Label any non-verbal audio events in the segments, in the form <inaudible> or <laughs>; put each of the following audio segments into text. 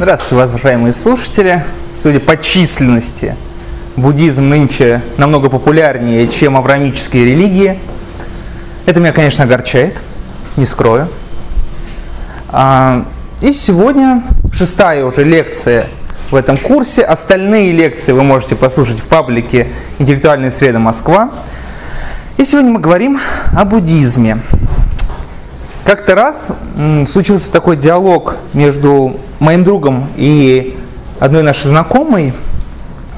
Здравствуйте, уважаемые слушатели. Судя по численности, буддизм нынче намного популярнее, чем авраамические религии. Это меня, конечно, огорчает, не скрою. А, и сегодня шестая уже лекция в этом курсе. Остальные лекции вы можете послушать в паблике «Интеллектуальная среда Москва». И сегодня мы говорим о буддизме. Как-то раз случился такой диалог между моим другом и одной нашей знакомой,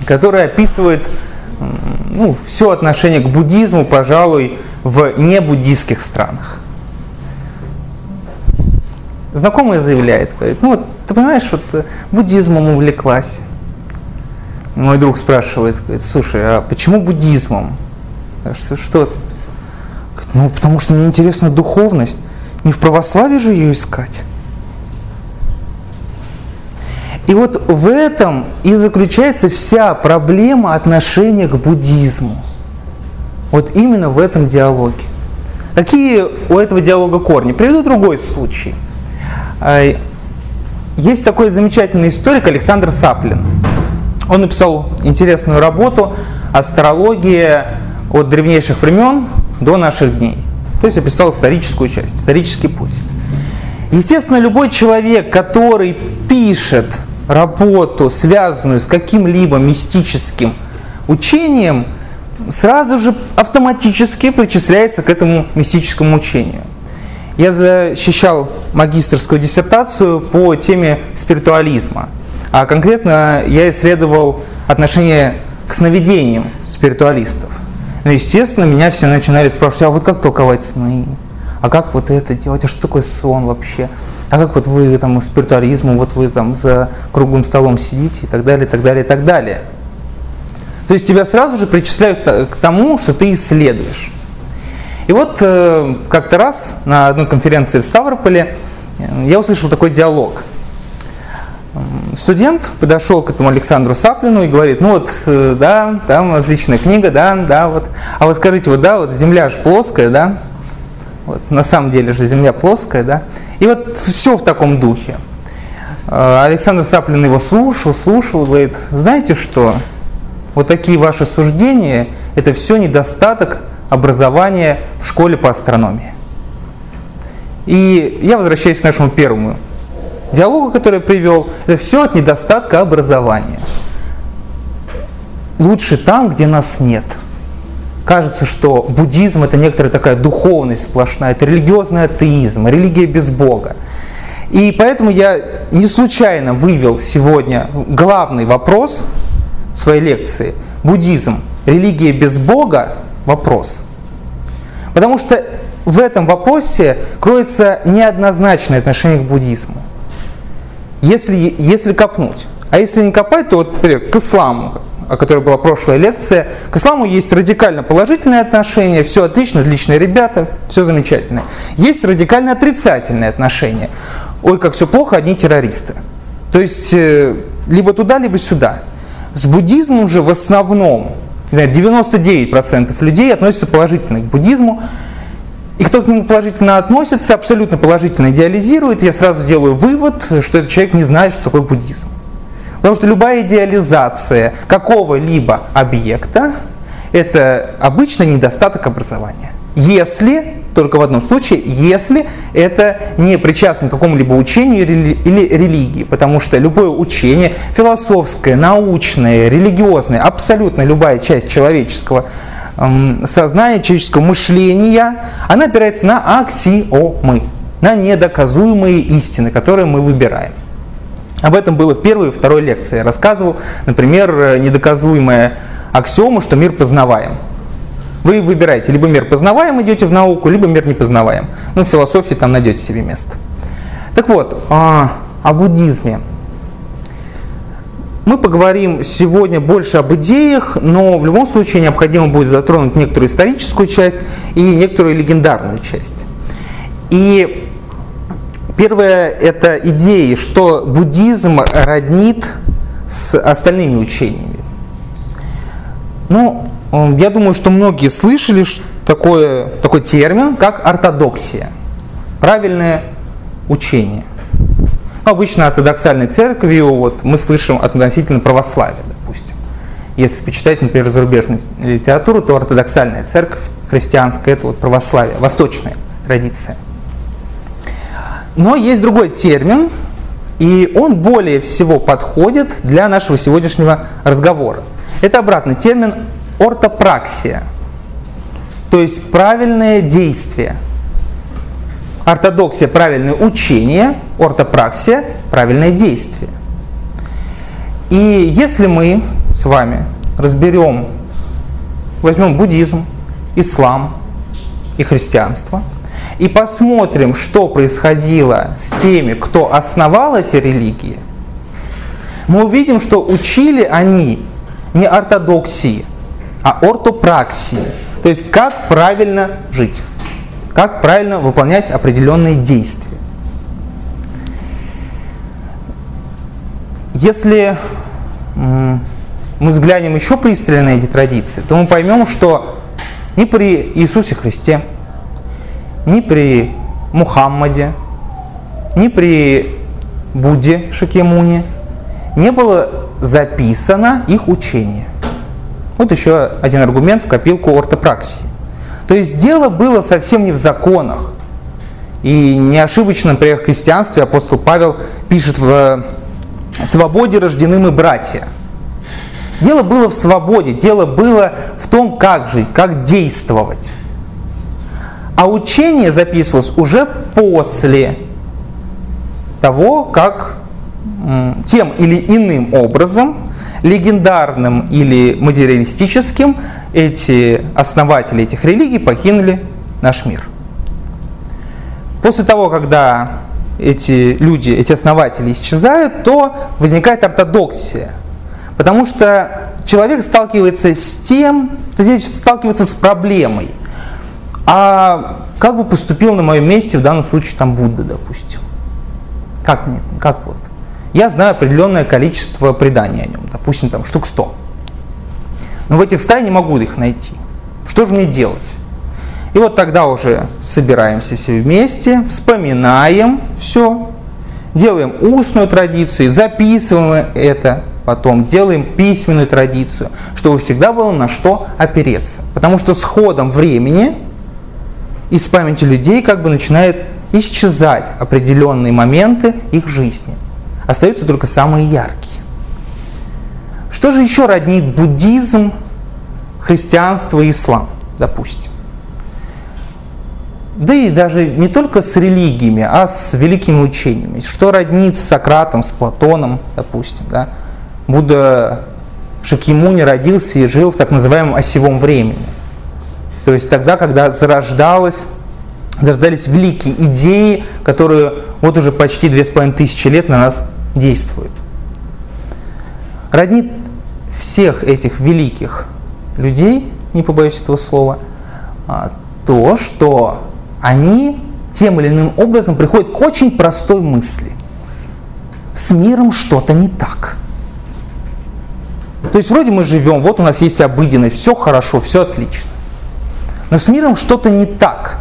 которая описывает ну, все отношение к буддизму, пожалуй, в небуддийских странах. Знакомая заявляет, говорит, ну вот, ты понимаешь, вот э, буддизмом увлеклась. Мой друг спрашивает, говорит, слушай, а почему буддизмом? Что, что? Говорит, ну, потому что мне интересна духовность. Не в православии же ее искать. И вот в этом и заключается вся проблема отношения к буддизму. Вот именно в этом диалоге. Какие у этого диалога корни? Приведу другой случай. Есть такой замечательный историк Александр Саплин. Он написал интересную работу «Астрология от древнейших времен до наших дней». То есть описал историческую часть, исторический путь. Естественно, любой человек, который пишет работу, связанную с каким-либо мистическим учением, сразу же автоматически причисляется к этому мистическому учению. Я защищал магистрскую диссертацию по теме спиритуализма. А конкретно я исследовал отношение к сновидениям спиритуалистов. Ну, естественно, меня все начинали спрашивать, а вот как толковать сны? А как вот это делать? А что такое сон вообще? А как вот вы там спиритуализмом, вот вы там за круглым столом сидите и так далее, и так далее, и так далее. То есть тебя сразу же причисляют к тому, что ты исследуешь. И вот э, как-то раз на одной конференции в Ставрополе э, я услышал такой диалог студент подошел к этому Александру Саплину и говорит, ну вот, э, да, там отличная книга, да, да, вот. А вот скажите, вот, да, вот Земля же плоская, да? Вот, на самом деле же Земля плоская, да? И вот все в таком духе. Э, Александр Саплин его слушал, слушал, говорит, знаете что, вот такие ваши суждения, это все недостаток образования в школе по астрономии. И я возвращаюсь к нашему первому диалога, который я привел, это все от недостатка образования. Лучше там, где нас нет. Кажется, что буддизм это некоторая такая духовность сплошная, это религиозный атеизм, религия без Бога. И поэтому я не случайно вывел сегодня главный вопрос своей лекции. Буддизм, религия без Бога, вопрос. Потому что в этом вопросе кроется неоднозначное отношение к буддизму если, если копнуть. А если не копать, то вот, например, к исламу, о которой была прошлая лекция, к исламу есть радикально положительное отношение, все отлично, отличные ребята, все замечательно. Есть радикально отрицательное отношение. Ой, как все плохо, одни террористы. То есть э, либо туда, либо сюда. С буддизмом же в основном 99% людей относятся положительно к буддизму, и кто к нему положительно относится, абсолютно положительно идеализирует, я сразу делаю вывод, что этот человек не знает, что такое буддизм. Потому что любая идеализация какого-либо объекта – это обычно недостаток образования. Если, только в одном случае, если это не причастно к какому-либо учению или религии, потому что любое учение, философское, научное, религиозное, абсолютно любая часть человеческого сознания, человеческого мышления, она опирается на аксиомы, на недоказуемые истины, которые мы выбираем. Об этом было в первой и второй лекции. Я рассказывал, например, недоказуемая аксиома, что мир познаваем. Вы выбираете, либо мир познаваем, идете в науку, либо мир не познаваем. Ну, в философии там найдете себе место. Так вот, а, о буддизме. Мы поговорим сегодня больше об идеях, но в любом случае необходимо будет затронуть некоторую историческую часть и некоторую легендарную часть. И первое – это идеи, что буддизм роднит с остальными учениями. Ну, я думаю, что многие слышали такое, такой термин, как ортодоксия. Правильное учение. обычно ортодоксальной церковью вот, мы слышим относительно православия, допустим. Если почитать, например, зарубежную литературу, то ортодоксальная церковь христианская – это вот православие, восточная традиция. Но есть другой термин, и он более всего подходит для нашего сегодняшнего разговора. Это обратный термин ортопраксия, то есть правильное действие. Ортодоксия – правильное учение, ортопраксия – правильное действие. И если мы с вами разберем, возьмем буддизм, ислам и христианство, и посмотрим, что происходило с теми, кто основал эти религии, мы увидим, что учили они не ортодоксии, а ортопраксии. То есть как правильно жить, как правильно выполнять определенные действия. Если мы взглянем еще пристально на эти традиции, то мы поймем, что ни при Иисусе Христе, ни при Мухаммаде, ни при Будде Шакьямуне не было записано их учение. Вот еще один аргумент в копилку ортопраксии. То есть дело было совсем не в законах. И не ошибочно, например, христианстве апостол Павел пишет в «Свободе рождены мы братья». Дело было в свободе, дело было в том, как жить, как действовать. А учение записывалось уже после того, как тем или иным образом, легендарным или материалистическим, эти основатели этих религий покинули наш мир. После того, когда эти люди, эти основатели исчезают, то возникает ортодоксия. Потому что человек сталкивается с тем, сталкивается с проблемой. А как бы поступил на моем месте в данном случае там Будда, допустим? Как нет? Как вот? Я знаю определенное количество преданий о нем, допустим, там штук 100. Но в этих 100 я не могу их найти. Что же мне делать? И вот тогда уже собираемся все вместе, вспоминаем все, делаем устную традицию, записываем это, потом делаем письменную традицию, чтобы всегда было на что опереться. Потому что с ходом времени из памяти людей как бы начинают исчезать определенные моменты их жизни – Остаются только самые яркие. Что же еще роднит буддизм, христианство и ислам, допустим? Да и даже не только с религиями, а с великими учениями. Что роднит с Сократом, с Платоном, допустим. Да? Будда Шакьямуни родился и жил в так называемом осевом времени. То есть тогда, когда зарождалось зарождались великие идеи, которые вот уже почти две с половиной тысячи лет на нас действует. Роднит всех этих великих людей, не побоюсь этого слова, а, то, что они тем или иным образом приходят к очень простой мысли. С миром что-то не так. То есть вроде мы живем, вот у нас есть обыденность, все хорошо, все отлично. Но с миром что-то не так.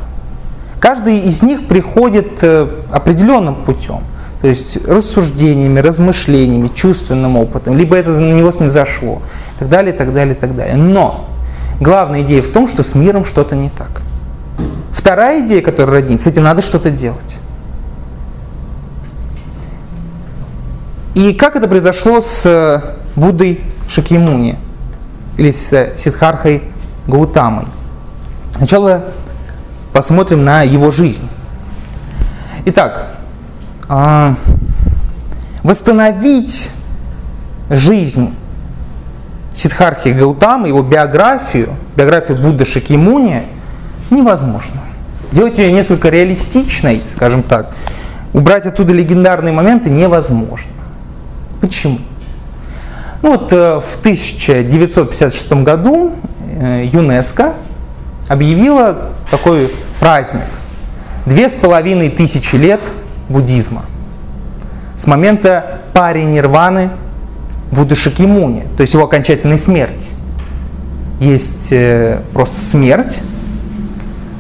Каждый из них приходит э, определенным путем – то есть рассуждениями, размышлениями, чувственным опытом, либо это на него снизошло, и так далее, и так далее, и так далее. Но главная идея в том, что с миром что-то не так. Вторая идея, которая роднит, с этим надо что-то делать. И как это произошло с э, Буддой Шакьямуни или с э, Сидхархой Гаутамой? Сначала посмотрим на его жизнь. Итак, а, восстановить жизнь Сидхархи Гаутамы, его биографию, биографию Будды Шакьямуни, невозможно. Сделать ее несколько реалистичной, скажем так, убрать оттуда легендарные моменты невозможно. Почему? Ну вот э, в 1956 году э, ЮНЕСКО объявила такой праздник. Две с половиной тысячи лет буддизма. С момента пари нирваны Будды Шакимуни, то есть его окончательной смерти. Есть э, просто смерть,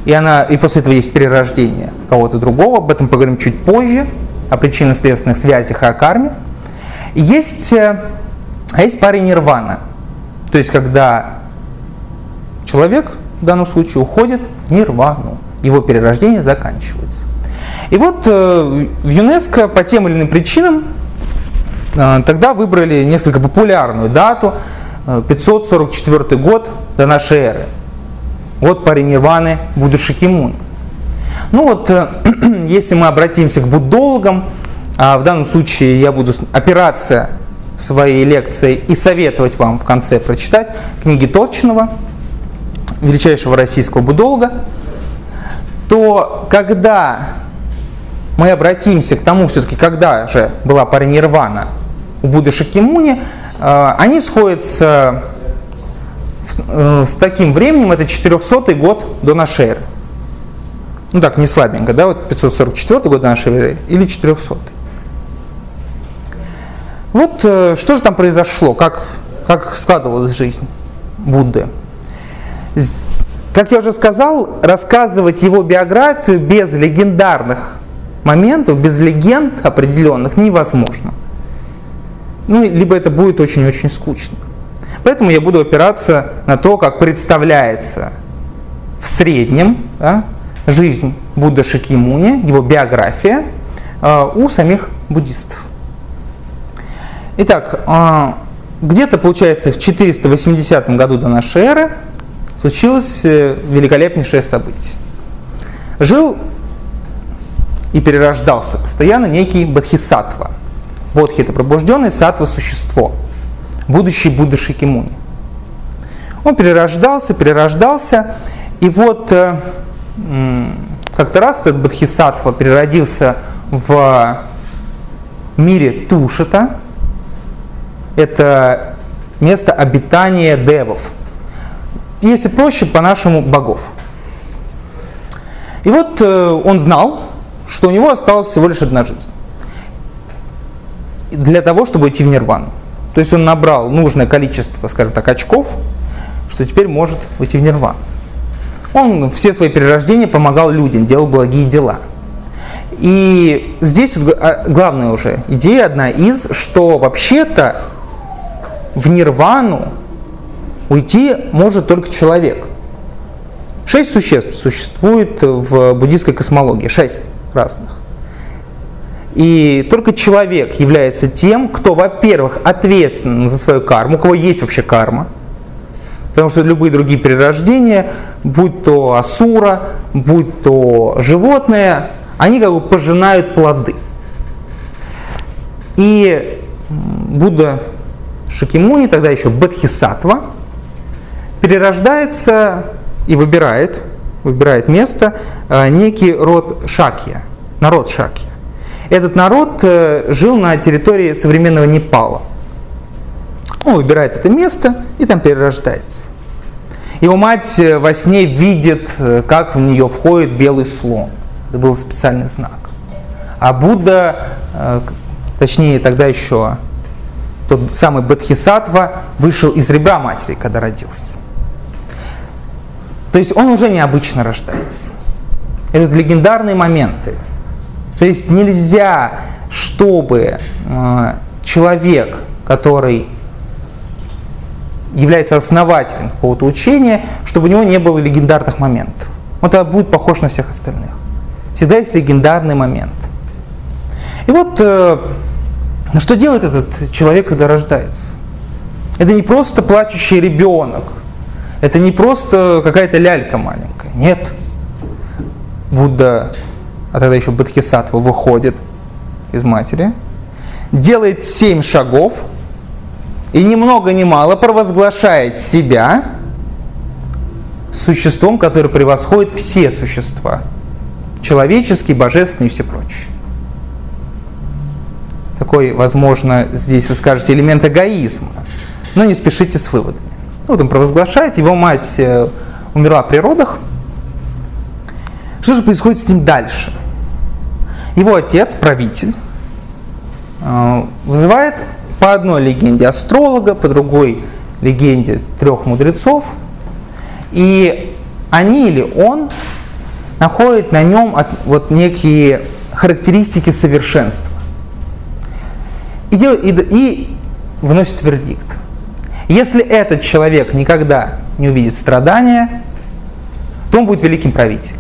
и, она, и после этого есть перерождение кого-то другого, об этом поговорим чуть позже. о причинно-следственных связях и о карме. Есть, э, а есть пара нирвана. То есть, когда человек в данном случае уходит в нирвану, его перерождение заканчивается. И вот э, в ЮНЕСКО по тем или иным причинам э, тогда выбрали несколько популярную дату, 544 год до нашей эры. Вот парень Нирваны Будда Шакимун. Ну вот, <clears throat> если мы обратимся к буддологам, а в данном случае я буду опираться своей лекции и советовать вам в конце прочитать книги Торчинова, величайшего российского будолога, то когда мы обратимся к тому, все-таки, когда же была паранирвана у Будды Шакимуни, э, они сходятся э, с таким временем, это 400 год до нашей эры. Ну так, не слабенько, да, вот 544 год до нашей эры или 400. Вот э, что же там произошло, как, как складывалась жизнь Будды. Как я уже сказал, рассказывать его биографию без легендарных моментов, без легенд определенных невозможно. Ну, либо это будет очень-очень скучно. Поэтому я буду опираться на то, как представляется в среднем да, жизнь Будда Шакьямуни, его биография э, у самих буддистов. Итак, э, где-то, получается, в 480 году до нашей эры случилось э, великолепнейшее событие. Жил и перерождался постоянно некий Бадхисатва. Бодхи – это пробужденный, сатва – существо, будущий Будда Шикимуни. Он перерождался, перерождался, и вот э, как-то раз этот Бадхисатва переродился в мире Тушита. Это место обитания девов. Если проще, по-нашему, богов. И вот э, он знал, что у него осталась всего лишь одна жизнь. Для того, чтобы идти в нирвану. То есть он набрал нужное количество, скажем так, очков, что теперь может уйти в нирвану. Он все свои перерождения помогал людям, делал благие дела. И здесь а, главная уже идея одна из, что вообще-то в нирвану уйти может только человек. Шесть существ существует в буддийской космологии. Шесть разных. И только человек является тем, кто, во-первых, ответственен за свою карму, у кого есть вообще карма. Потому что любые другие перерождения, будь то асура, будь то животное, они как бы пожинают плоды. И Будда Шакимуни, тогда еще Бадхисатва, перерождается и выбирает выбирает место э, некий род Шакья, народ Шакья. Этот народ э, жил на территории современного Непала. Он выбирает это место и там перерождается. Его мать э, во сне видит, как в нее входит белый слон. Это был специальный знак. А Будда, точнее тогда еще тот самый Бадхисатва, вышел из ребра матери, когда родился. То есть он уже необычно рождается. Это легендарные моменты. То есть нельзя, чтобы э, человек, который является основателем какого-то учения, чтобы у него не было легендарных моментов. Он тогда будет похож на всех остальных. Всегда есть легендарный момент. И вот, э, что делает этот человек, когда рождается? Это не просто плачущий ребенок, это не просто какая-то лялька маленькая. Нет. Будда, а тогда еще Бодхисаттва выходит из матери, делает семь шагов и ни много ни мало провозглашает себя существом, которое превосходит все существа. Человеческие, божественные и все прочие. Такой, возможно, здесь вы скажете элемент эгоизма, но не спешите с выводами. Ну, он провозглашает, его мать э, умерла при родах. Что же происходит с ним дальше? Его отец, правитель, э, вызывает по одной легенде астролога, по другой легенде трех мудрецов, и они или он находят на нем вот некие характеристики совершенства. И, делает, и, и выносит вердикт. Если этот человек никогда не увидит страдания, то он будет великим правителем.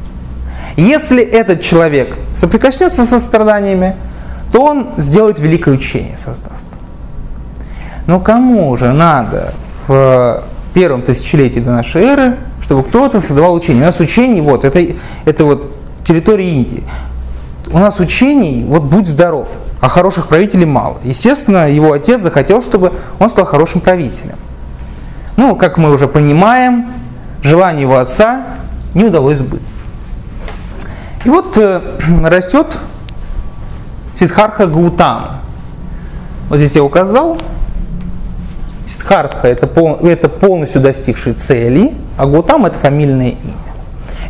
Если этот человек соприкоснется со страданиями, то он сделает великое учение, создаст. Но кому же надо в первом тысячелетии до нашей эры, чтобы кто-то создавал учение? У нас учение, вот, это, это вот территория Индии. У нас учений, вот будь здоров, а хороших правителей мало. Естественно, его отец захотел, чтобы он стал хорошим правителем. Ну, как мы уже понимаем, желание его отца не удалось сбыться. И вот э, <clears throat> растет Сидхарха Гаутама. Вот здесь я указал. Сидхартха это, пол, это полностью достигший цели, а Гаутама это фамильное имя.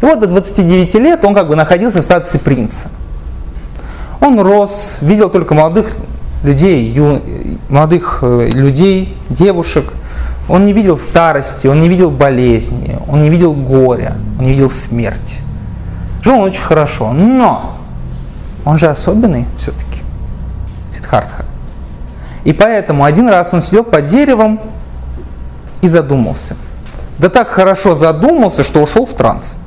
И вот до 29 лет он как бы находился в статусе принца. Он рос, видел только молодых людей, ю, молодых э, людей, девушек. Он не видел старости, он не видел болезни, он не видел горя, он не видел смерти. Жил он очень хорошо, но он же особенный все-таки, Сидхартха. И поэтому один раз он сидел под деревом и задумался. Да так хорошо задумался, что ушел в транс.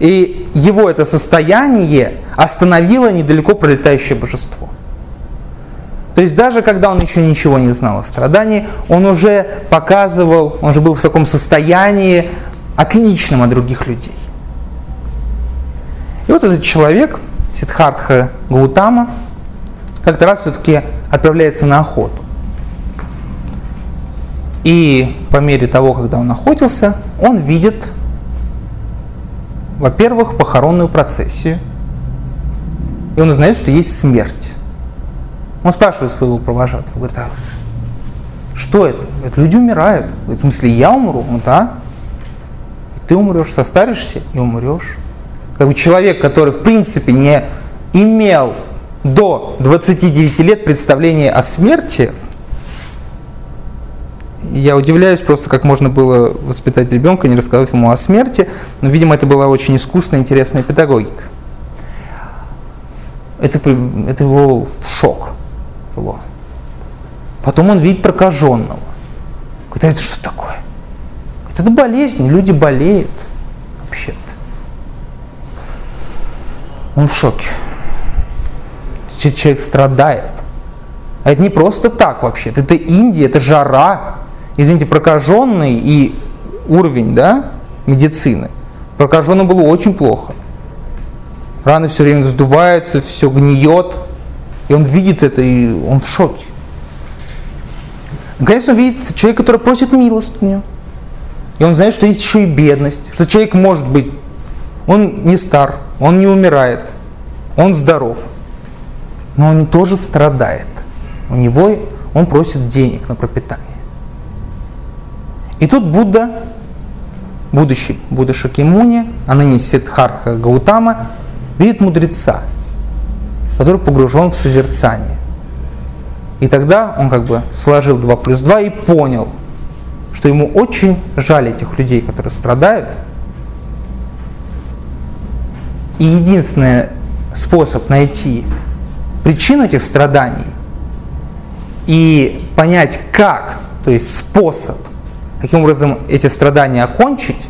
И его это состояние остановило недалеко пролетающее божество. То есть даже когда он еще ничего не знал о страдании, он уже показывал, он же был в таком состоянии отличном от других людей. И вот этот человек, Сидхартха Гаутама, как-то раз все-таки отправляется на охоту. И по мере того, когда он охотился, он видит, во-первых, похоронную процессию. И он узнает, что есть смерть. Он спрашивает своего провожатого, говорит, а что это? Это люди умирают. Говорит, в смысле, я умру? Ну да. И ты умрешь, состаришься и умрешь как бы человек, который в принципе не имел до 29 лет представления о смерти, я удивляюсь просто, как можно было воспитать ребенка, не рассказав ему о смерти, но, видимо, это была очень искусная, интересная педагогика. Это, это его в шок ввело. Потом он видит прокаженного. Говорит, а это что такое? Говорит, это болезнь, люди болеют вообще-то. Он в шоке. Человек страдает. А это не просто так вообще. Это Индия, это жара. Извините, прокаженный и уровень да, медицины. Прокаженному было очень плохо. Раны все время вздуваются, все гниет. И он видит это, и он в шоке. Наконец он видит человека, который просит милостыню. И он знает, что есть еще и бедность, что человек может быть, он не стар, он не умирает, он здоров, но он тоже страдает. У него он просит денег на пропитание. И тут Будда, будущий Будда Шакимуни, а ныне Сиддхартха Гаутама, видит мудреца, который погружен в созерцание. И тогда он как бы сложил 2 плюс 2 и понял, что ему очень жаль этих людей, которые страдают, и единственный способ найти причину этих страданий и понять, как, то есть способ, каким образом эти страдания окончить,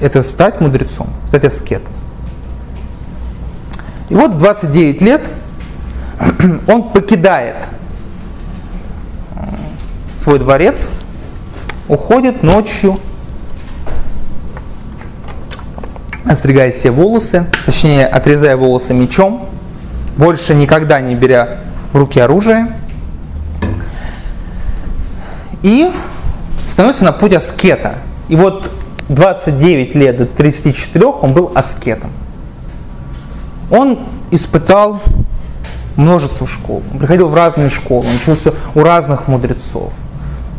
это стать мудрецом, стать аскетом. И вот в 29 лет <clears throat> он покидает свой дворец, уходит ночью остригая все волосы, точнее отрезая волосы мечом, больше никогда не беря в руки оружие, и становится на путь аскета. И вот 29 лет до 34 он был аскетом. Он испытал множество школ. Он приходил в разные школы, он учился у разных мудрецов.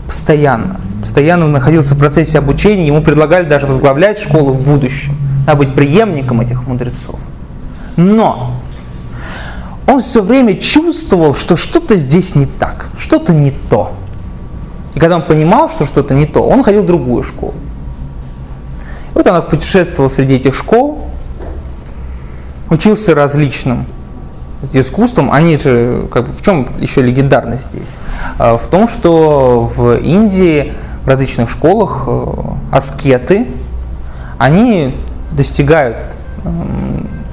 Постоянно. Постоянно находился в процессе обучения, ему предлагали даже возглавлять школы в будущем надо быть преемником этих мудрецов. Но он все время чувствовал, что что-то здесь не так, что-то не то. И когда он понимал, что что-то не то, он ходил в другую школу. И вот он путешествовал среди этих школ учился различным искусством, они же, как бы, в чем еще легендарность здесь? А, в том, что в Индии в различных школах э, аскеты, они достигают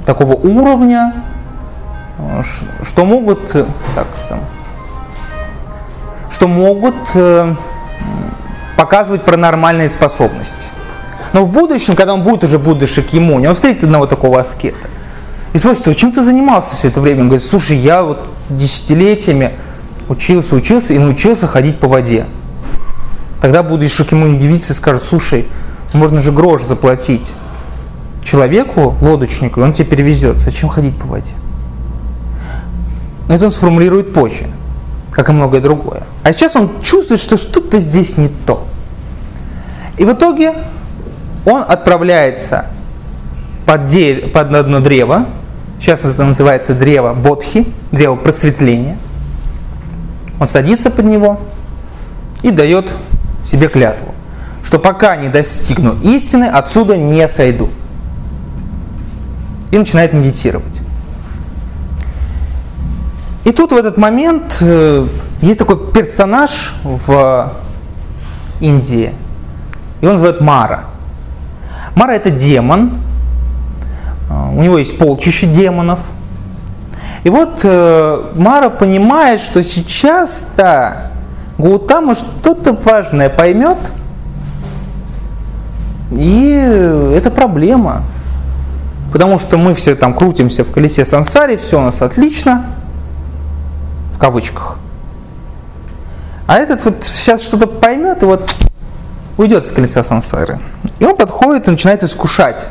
такого уровня, э, что могут, так, там, что могут э, показывать паранормальные способности. Но в будущем, когда он будет уже Будда Шакьямуни, он встретит одного такого аскета и спросит, чем ты занимался все это время? Он говорит, слушай, я вот десятилетиями учился, учился и научился ходить по воде. Тогда Будда Шакьямуни удивится и скажет, слушай, можно же грош заплатить человеку, лодочнику, и он тебя перевезет. Зачем ходить по воде? Но это он сформулирует позже, как и многое другое. А сейчас он чувствует, что что-то здесь не то. И в итоге он отправляется под, дерев, под одно древо, сейчас это называется древо Бодхи, древо просветления. Он садится под него и дает себе клятву, что пока не достигну истины, отсюда не сойду. И начинает медитировать. И тут в этот момент э, есть такой персонаж в Индии, и он называют Мара. Мара это демон, а, у него есть полчища демонов. И вот э, Мара понимает, что сейчас-то Гаутама что-то важное поймет, и это проблема. Потому что мы все там крутимся в колесе сансари, все у нас отлично, кавычках. А этот вот сейчас что-то поймет и вот уйдет с колеса сансары. И он подходит и начинает искушать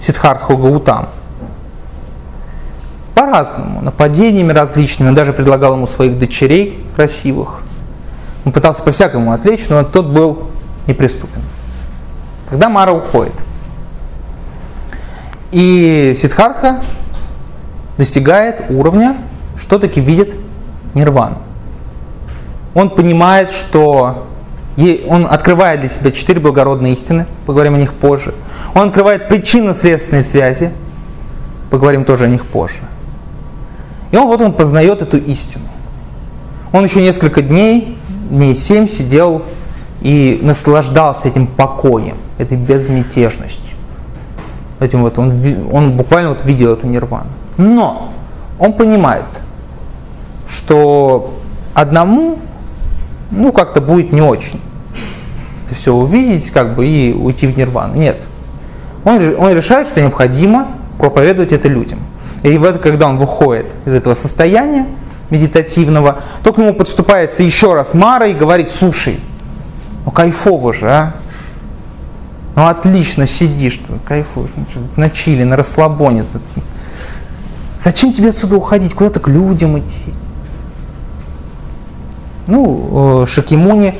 Сидхартху Гаутам. По-разному, нападениями различными. Он даже предлагал ему своих дочерей красивых. Он пытался по-всякому отвлечь, но тот был неприступен. Тогда Мара уходит. И Сидхартха достигает уровня, что таки видит нирвану. Он понимает, что он открывает для себя четыре благородные истины, поговорим о них позже. Он открывает причинно-следственные связи, поговорим тоже о них позже. И он вот он познает эту истину. Он еще несколько дней, дней семь сидел и наслаждался этим покоем, этой безмятежностью. Этим вот он, он буквально вот видел эту нирвану. Но он понимает, что одному ну, как-то будет не очень. Это все увидеть, как бы, и уйти в нирвану. Нет. Он, он решает, что необходимо проповедовать это людям. И вот, когда он выходит из этого состояния медитативного, то к нему подступается еще раз Мара и говорит, слушай, ну кайфово же, а? Ну отлично сидишь, кайфуешь, ну, на чили, на расслабоне. Зачем тебе отсюда уходить? Куда-то к людям идти? Ну, э, Шакимуни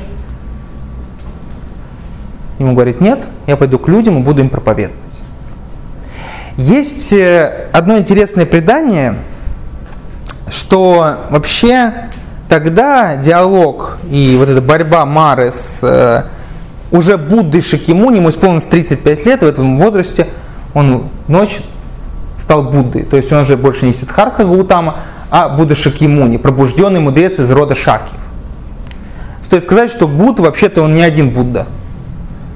ему говорит, нет, я пойду к людям и буду им проповедовать. Есть э, одно интересное предание, что вообще тогда диалог и вот эта борьба Мары с э, уже Буддой Шакимуни, ему исполнилось 35 лет, в этом возрасте он ночь стал Буддой. То есть он уже больше не Сиддхартха Гаутама, а Будда Шакимуни, пробужденный мудрец из рода Шакьев. Стоит сказать, что Будда вообще-то он не один Будда.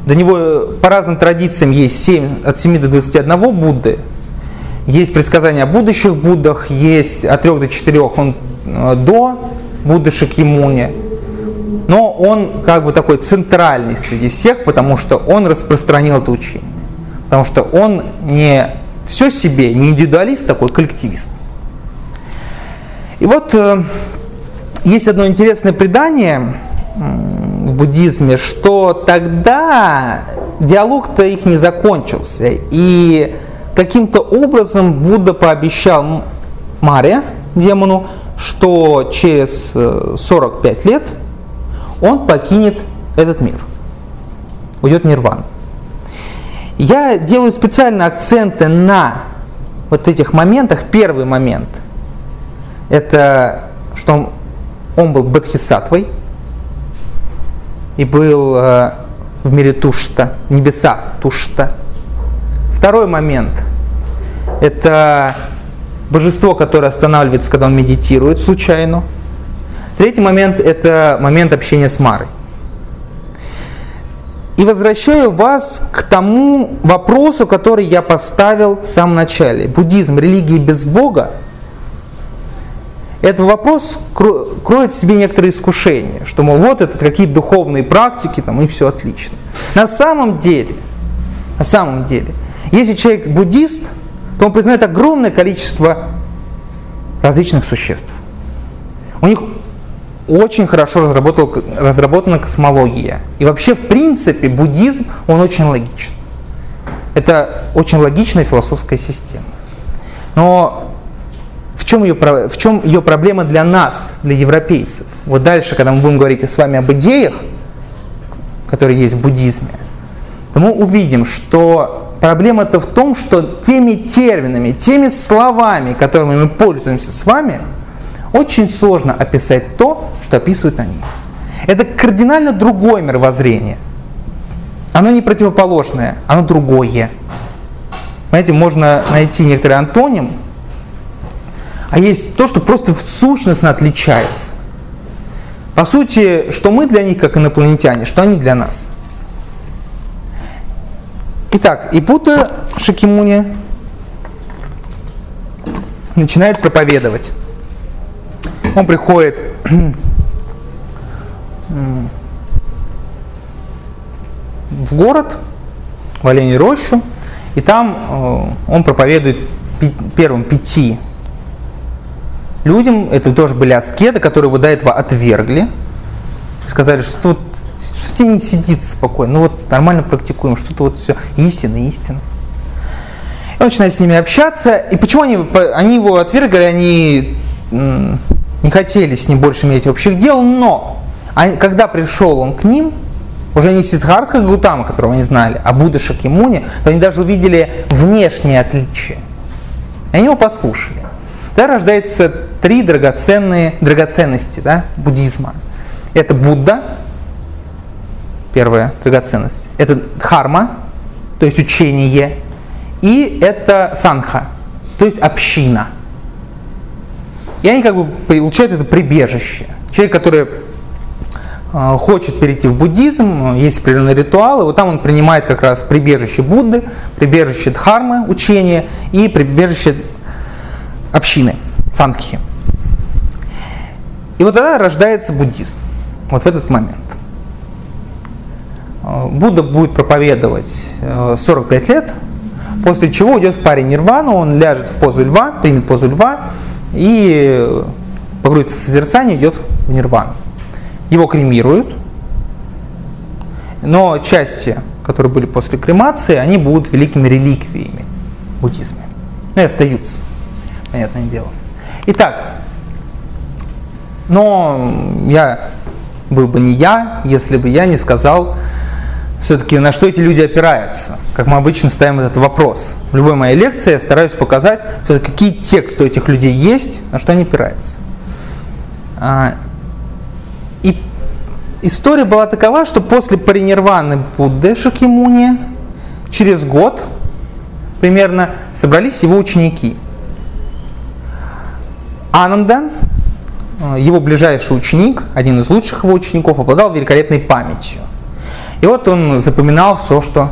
До него э, по разным традициям есть 7, от 7 до 21 Будды. Есть предсказания о будущих Буддах, есть от 3 до 4 он э, до Будды Шакьямуни. Но он как бы такой центральный среди всех, потому что он распространил это учение. Потому что он не все себе, не индивидуалист такой, коллективист. И вот э, есть одно интересное предание, в буддизме, что тогда диалог-то их не закончился. И каким-то образом Будда пообещал Маре, демону, что через 45 э, лет он покинет этот мир, уйдет в нирвану. Я делаю специально акценты на вот этих моментах. Первый момент – это что он, он был бодхисаттвой – и был э, в мире Тушта, небеса Тушта. Второй момент это божество, которое останавливается, когда он медитирует случайно. Третий момент – это момент общения с Марой. И возвращаю вас к тому вопросу, который я поставил в самом начале. Буддизм, религия без Бога. Этот вопрос кроет в себе некоторые искушения, что, мол, вот это какие-то духовные практики, там, и все отлично. На самом деле, на самом деле, если человек буддист, то он признает огромное количество различных существ. У них очень хорошо разработана космология. И вообще, в принципе, буддизм, он очень логичен. Это очень логичная философская система. Но чем, ее, в чем ее проблема для нас, для европейцев? Вот дальше, когда мы будем говорить с вами об идеях, которые есть в буддизме, то мы увидим, что проблема-то в том, что теми терминами, теми словами, которыми мы пользуемся с вами – очень сложно описать то, что описывают они. Это кардинально другое мировоззрение. Оно не противоположное, оно другое. Знаете, можно найти некоторый антоним, а есть то, что просто в сущности отличается. По сути, что мы для них как инопланетяне, что они для нас. Итак, Ипута Шакимуни начинает проповедовать он приходит в город, в Оленей рощу, и там э, он проповедует первым пяти людям, это тоже были аскеты, которые его до этого отвергли, сказали, что вот что тебе не сидит спокойно, ну вот нормально практикуем, что-то вот все, истина, истина. И он начинает с ними общаться, и почему они, они его отвергли, они не хотели с ним больше иметь общих дел, но когда пришел он к ним, уже не Сиддхартха Гутама, которого они знали, а Будда Шакимуни, то они даже увидели внешние отличия. И они его послушали. Тогда рождаются три драгоценные драгоценности да, буддизма. Это Будда, первая драгоценность. Это Дхарма, то есть учение. И это Санха, то есть община – и они как бы получают это прибежище. Человек, который э, хочет перейти в буддизм, есть определенные ритуалы, вот там он принимает как раз прибежище Будды, прибежище Дхармы, учения и прибежище общины, Сангхи. И вот тогда рождается буддизм, вот в этот момент. Э, Будда будет проповедовать 45 э, лет, после чего уйдет в паре нирвану, он ляжет в позу льва, примет позу льва, и погрузится в созерцание, идет в нирвану. Его кремируют, но части, которые были после кремации, они будут великими реликвиями буддизма. Ну и остаются, понятное дело. Итак, но я был бы не я, если бы я не сказал все-таки на что эти люди опираются, как мы обычно ставим этот вопрос. В любой моей лекции я стараюсь показать, какие тексты у этих людей есть, на что они опираются. А, и история была такова, что после паринирваны Будды Шакимуни через год примерно собрались его ученики. Ананда, его ближайший ученик, один из лучших его учеников, обладал великолепной памятью. И вот он запоминал все, что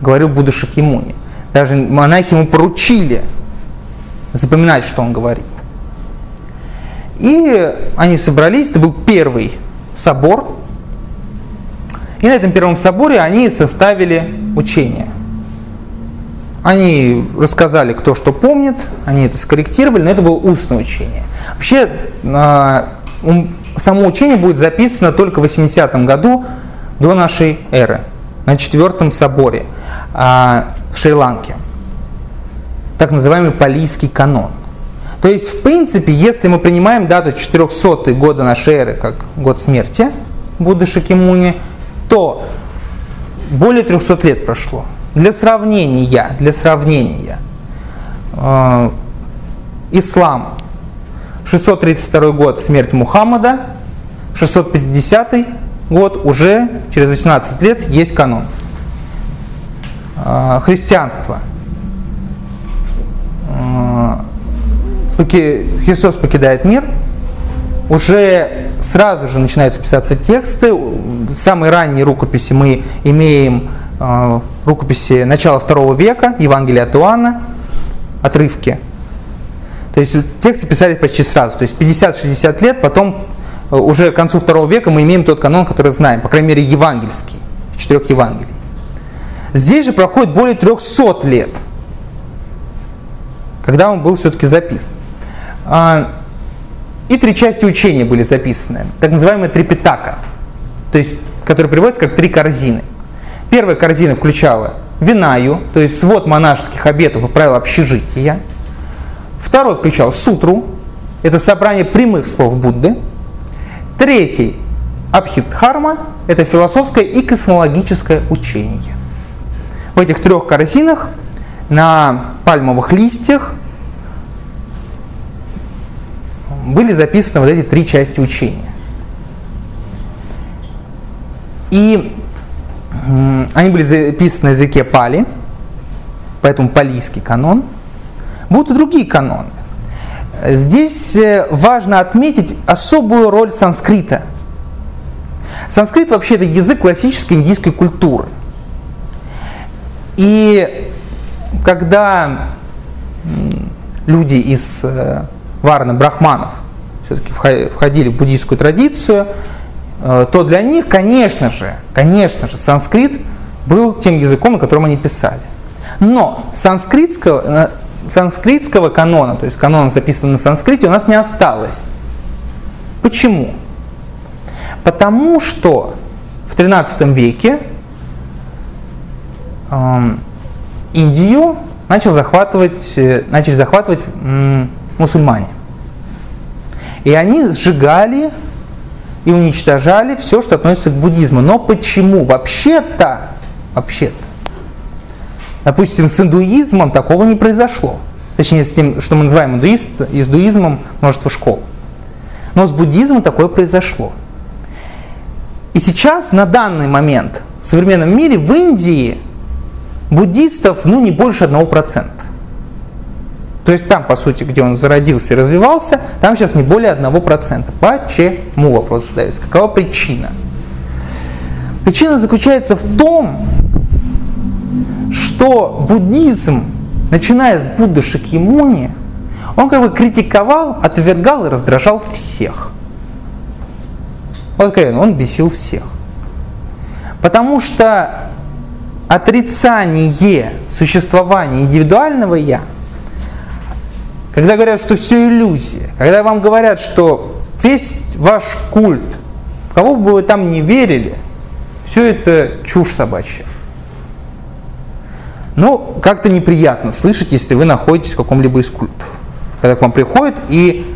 говорил Будда Шакимуни. Даже монахи ему поручили запоминать, что он говорит. И они собрались, это был первый собор. И на этом первом соборе они составили учение. Они рассказали, кто что помнит, они это скорректировали, но это было устное учение. Вообще, а, само учение будет записано только в 80-м году до нашей эры, на четвертом соборе а, в Шри-Ланке. Так называемый Палийский канон. То есть, в принципе, если мы принимаем дату 400 года нашей эры как год смерти Будды Шакимуни, то более 300 лет прошло. Для сравнения, для сравнения, э, ислам 632 год смерть Мухаммада, 650 год уже через 18 лет есть канон. А, христианство. Христос покидает мир, уже сразу же начинаются писаться тексты. Самые ранние рукописи мы имеем э, рукописи начала второго века, Евангелия от Иоанна, отрывки. То есть тексты писались почти сразу, то есть 50-60 лет, потом э, уже к концу второго века мы имеем тот канон, который знаем, по крайней мере евангельский, четырех Евангелий. Здесь же проходит более 300 лет, когда он был все-таки записан. А, и три части учения были записаны, так называемая трипитака, то есть, которая приводится как три корзины. Первая корзина включала Винаю, то есть свод монашеских обетов и правил общежития. Второй включал Сутру, это собрание прямых слов Будды. Третий Абхидхарма, это философское и космологическое учение. В этих трех корзинах на пальмовых листьях были записаны вот эти три части учения. И они были записаны на языке пали, поэтому палийский канон. Будут и другие каноны. Здесь э, важно отметить особую роль санскрита. Санскрит вообще это язык классической индийской культуры. И когда люди из э, варны брахманов все-таки входили в буддийскую традицию, то для них, конечно же, конечно же, санскрит был тем языком, на котором они писали. Но санскритского, э, санскритского канона, то есть канона, записанного на санскрите, у нас не осталось. Почему? Потому что в XIII веке эм, Индию начал захватывать, э, начали захватывать мусульмане. И они сжигали и уничтожали все, что относится к буддизму. Но почему? Вообще-то, вообще-то, допустим, с индуизмом такого не произошло. Точнее, с тем, что мы называем индуист, индуизмом множество школ. Но с буддизмом такое произошло. И сейчас, на данный момент, в современном мире, в Индии буддистов, ну, не больше 1%. То есть там, по сути, где он зародился и развивался, там сейчас не более 1%. Почему? Вопрос задается. Какова причина? Причина заключается в том, что буддизм, начиная с Будды Шакьямуни, он как бы критиковал, отвергал и раздражал всех. Вот откровенно, он бесил всех. Потому что отрицание существования индивидуального «я», когда говорят, что все иллюзия, когда вам говорят, что весь ваш культ, в кого бы вы там не верили, все это чушь собачья. Но как-то неприятно слышать, если вы находитесь в каком-либо из культов. Когда к вам приходит и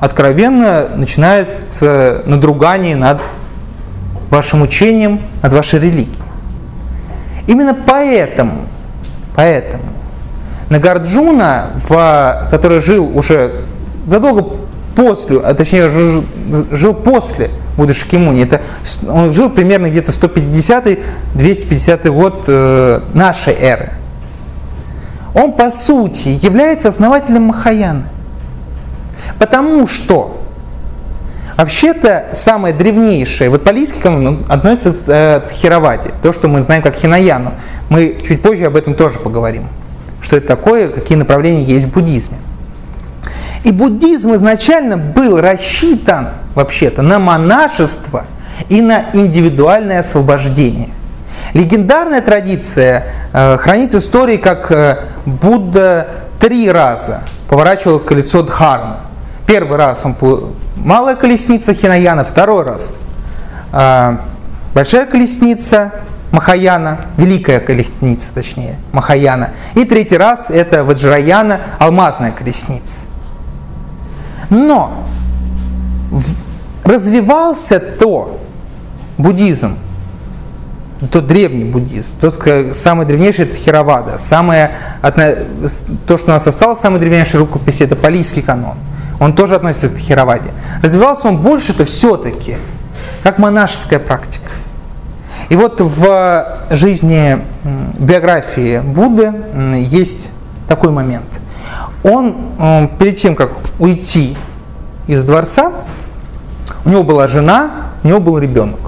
откровенно начинает надругание над вашим учением, над вашей религией. Именно поэтому, поэтому Нагарджуна, в, который жил уже задолго после, а точнее жил, после Будды Шакимуни, это, он жил примерно где-то 150-250 год э, нашей эры. Он по сути является основателем Махаяны. Потому что Вообще-то самое древнейшее, вот палийский канон относится э, к Хироваде, то, что мы знаем как Хинаяну. Мы чуть позже об этом тоже поговорим, что это такое, какие направления есть в буддизме. И буддизм изначально был рассчитан вообще-то на монашество и на индивидуальное освобождение. Легендарная традиция э, хранит истории, как э, Будда три раза поворачивал колесо Дхармы. Первый раз он малая колесница Хинаяна, второй раз а, большая колесница Махаяна, великая колесница, точнее, Махаяна. И третий раз это Ваджраяна, алмазная колесница. Но развивался то буддизм, тот древний буддизм, тот самый древнейший это Хировада, самое, то, что у нас осталось, самый древнейший рукопись, это палийский канон – он тоже относится к Хироваде. Развивался он больше-то все-таки, как монашеская практика. И вот в жизни биографии Будды есть такой момент. он перед тем, как уйти из дворца, у него была жена, у него был ребенок.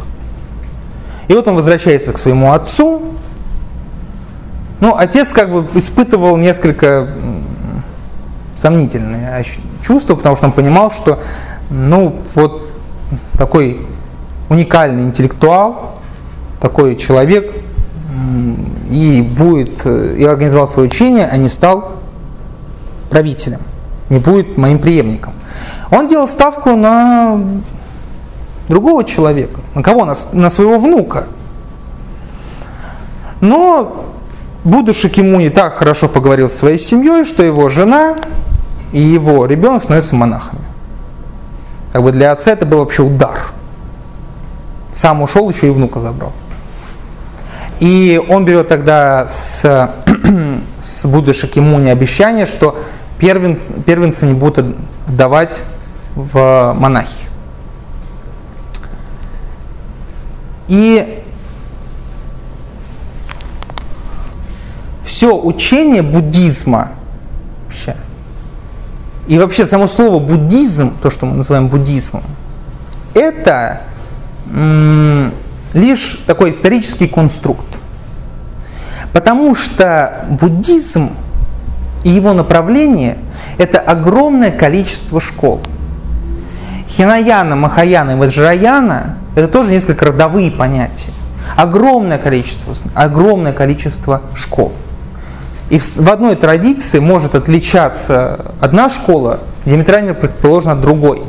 И вот он возвращается к своему отцу. Ну, отец как бы испытывал несколько сомнительные чувства, потому что он понимал, что ну вот такой уникальный интеллектуал, такой человек и будет, э, и организовал свое учение, а не стал правителем, не будет моим преемником. Он делал ставку на другого человека. На кого? На, на своего внука. Но будущий не так хорошо поговорил со своей семьей, что его жена и его ребенок становятся монахами. Как бы для отца это был вообще удар. Сам ушел, еще и внука забрал. И он берет тогда с, <clears throat> с Будды Шакимуни обещание, что первен, первенца не будут давать в монахи. И все учение буддизма вообще, и вообще само слово буддизм, то, что мы называем буддизмом, это м- лишь такой исторический конструкт. Потому что буддизм и его направление – это огромное количество школ. Хинаяна, Махаяна и Ваджраяна – это тоже несколько родовые понятия. Огромное количество, огромное количество школ. И в, одной традиции может отличаться одна школа диаметрально предположена от другой.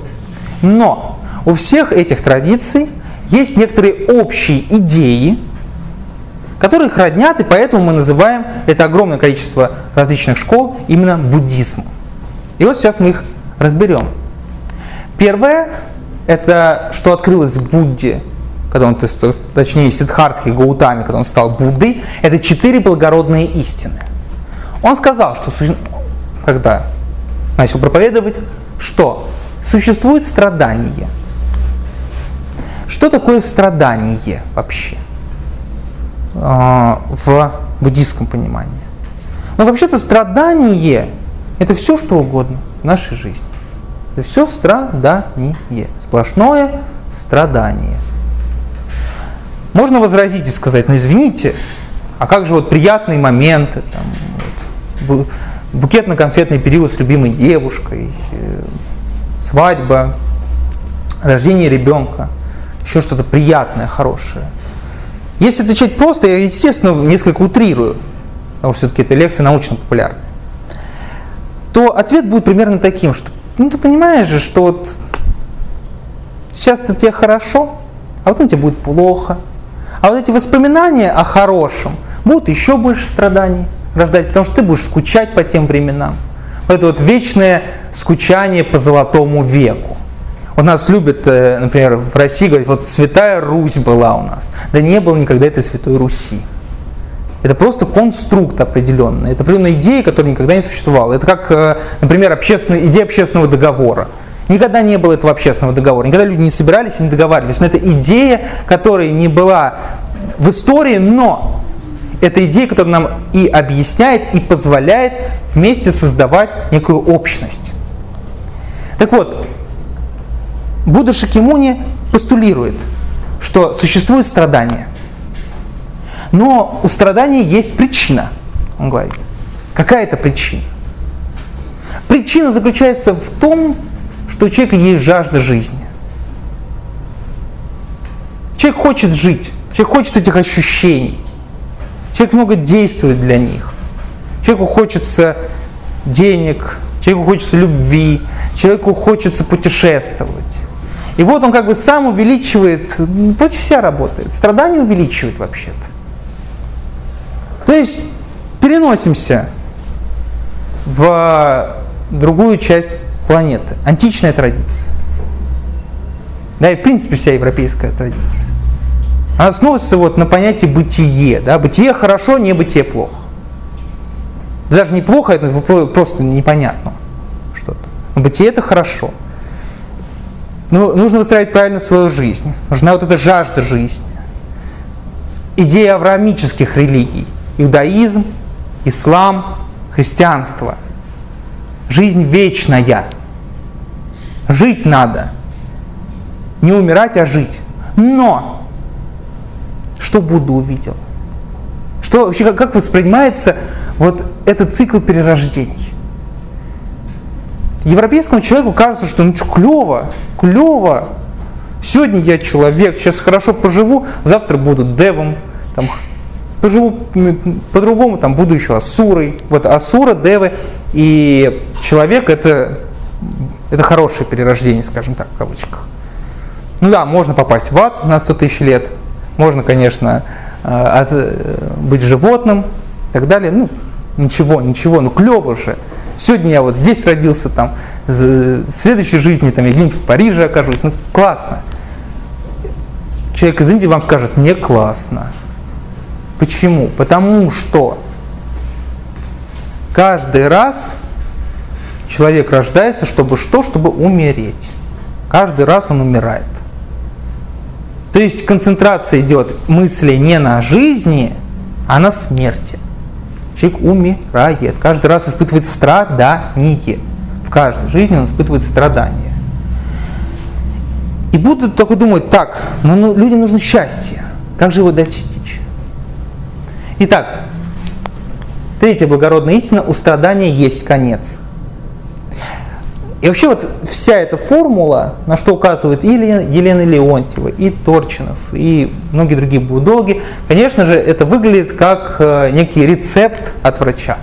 Но у всех этих традиций есть некоторые общие идеи, которые их роднят, и поэтому мы называем это огромное количество различных школ именно буддизмом. И вот сейчас мы их разберем. Первое, это что открылось в Будде, когда он, точнее, Сиддхартхи Гаутами, когда он стал Буддой, это четыре благородные истины. Он сказал, что когда начал проповедовать, что существует страдание. Что такое страдание вообще а, в буддийском понимании? Ну, вообще-то страдание – это все, что угодно в нашей жизни. Это все страдание, сплошное страдание. Можно возразить и сказать, ну извините, а как же вот приятные моменты, там, вот, букетно-конфетный период с любимой девушкой, э, свадьба, рождение ребенка, еще что-то приятное, хорошее. Если отвечать просто, я, естественно, несколько утрирую, потому что все-таки это лекция научно-популярная, то ответ будет примерно таким, что ну ты понимаешь же, что вот сейчас-то тебе хорошо, а вот тебе будет плохо. А вот эти воспоминания о хорошем будут еще больше страданий рождать, потому что ты будешь скучать по тем временам. Вот это вот вечное скучание по золотому веку. У нас любят, э, например, в России говорить, вот святая Русь была у нас. Да не было никогда этой святой Руси. Это просто конструкт определенный. Это определенная идея, которая никогда не существовала. Это как, э, например, общественная, идея общественного договора. Никогда не было этого общественного договора. Никогда люди не собирались и не договаривались. Но это идея, которая не была в истории, но это идея, которая нам и объясняет, и позволяет вместе создавать некую общность. Так вот, Будда Шакимуни постулирует, что существует страдание. Но у страдания есть причина, он говорит. Какая это причина? Причина заключается в том, что у человека есть жажда жизни. Человек хочет жить, человек хочет этих ощущений. Человек много действует для них. Человеку хочется денег, человеку хочется любви, человеку хочется путешествовать. И вот он как бы сам увеличивает, почти вся работает. Страдание увеличивает вообще-то. То есть переносимся в другую часть планеты. Античная традиция. Да, и в принципе вся европейская традиция. Она основывается вот на понятии бытие. Да? Бытие хорошо, не бытие плохо. Даже неплохо, это просто непонятно что-то. Но бытие это хорошо. Но нужно выстраивать правильно свою жизнь. Нужна вот эта жажда жизни. Идея авраамических религий – иудаизм, ислам, христианство. жизнь вечная. Жить надо. Не умирать, а жить. Но что Будда увидел? Что вообще, как, как воспринимается вот этот цикл перерождений? Европейскому человеку кажется, что ну что, клево, клево. Сегодня я человек, сейчас хорошо поживу, завтра буду девом, там, поживу по-другому, там буду еще асурой. Вот асура, девы и человек это, это хорошее перерождение, скажем так, в кавычках. Ну да, можно попасть в ад на 100 тысяч лет, можно, конечно, э, э, быть животным и так далее. Ну, ничего, ничего, ну клево же. Сегодня я вот здесь родился, там, в следующей жизни там, я где-нибудь в Париже окажусь. Ну, классно. Человек из Индии вам скажет, не классно. Почему? Потому что каждый раз человек рождается, чтобы что? Чтобы умереть. Каждый раз он умирает. То есть концентрация идет мысли не на жизни, а на смерти. Человек умирает. Каждый раз испытывает страдание. В каждой жизни он испытывает страдания. И будут только думать, так, ну, ну, людям нужно счастье. Как же его достичь? Итак, третья благородная истина, у страдания есть конец. И вообще вот вся эта формула, на что указывает и Елена Леонтьева, и Торчинов, и многие другие будологи, конечно же, это выглядит как э, некий рецепт от врача.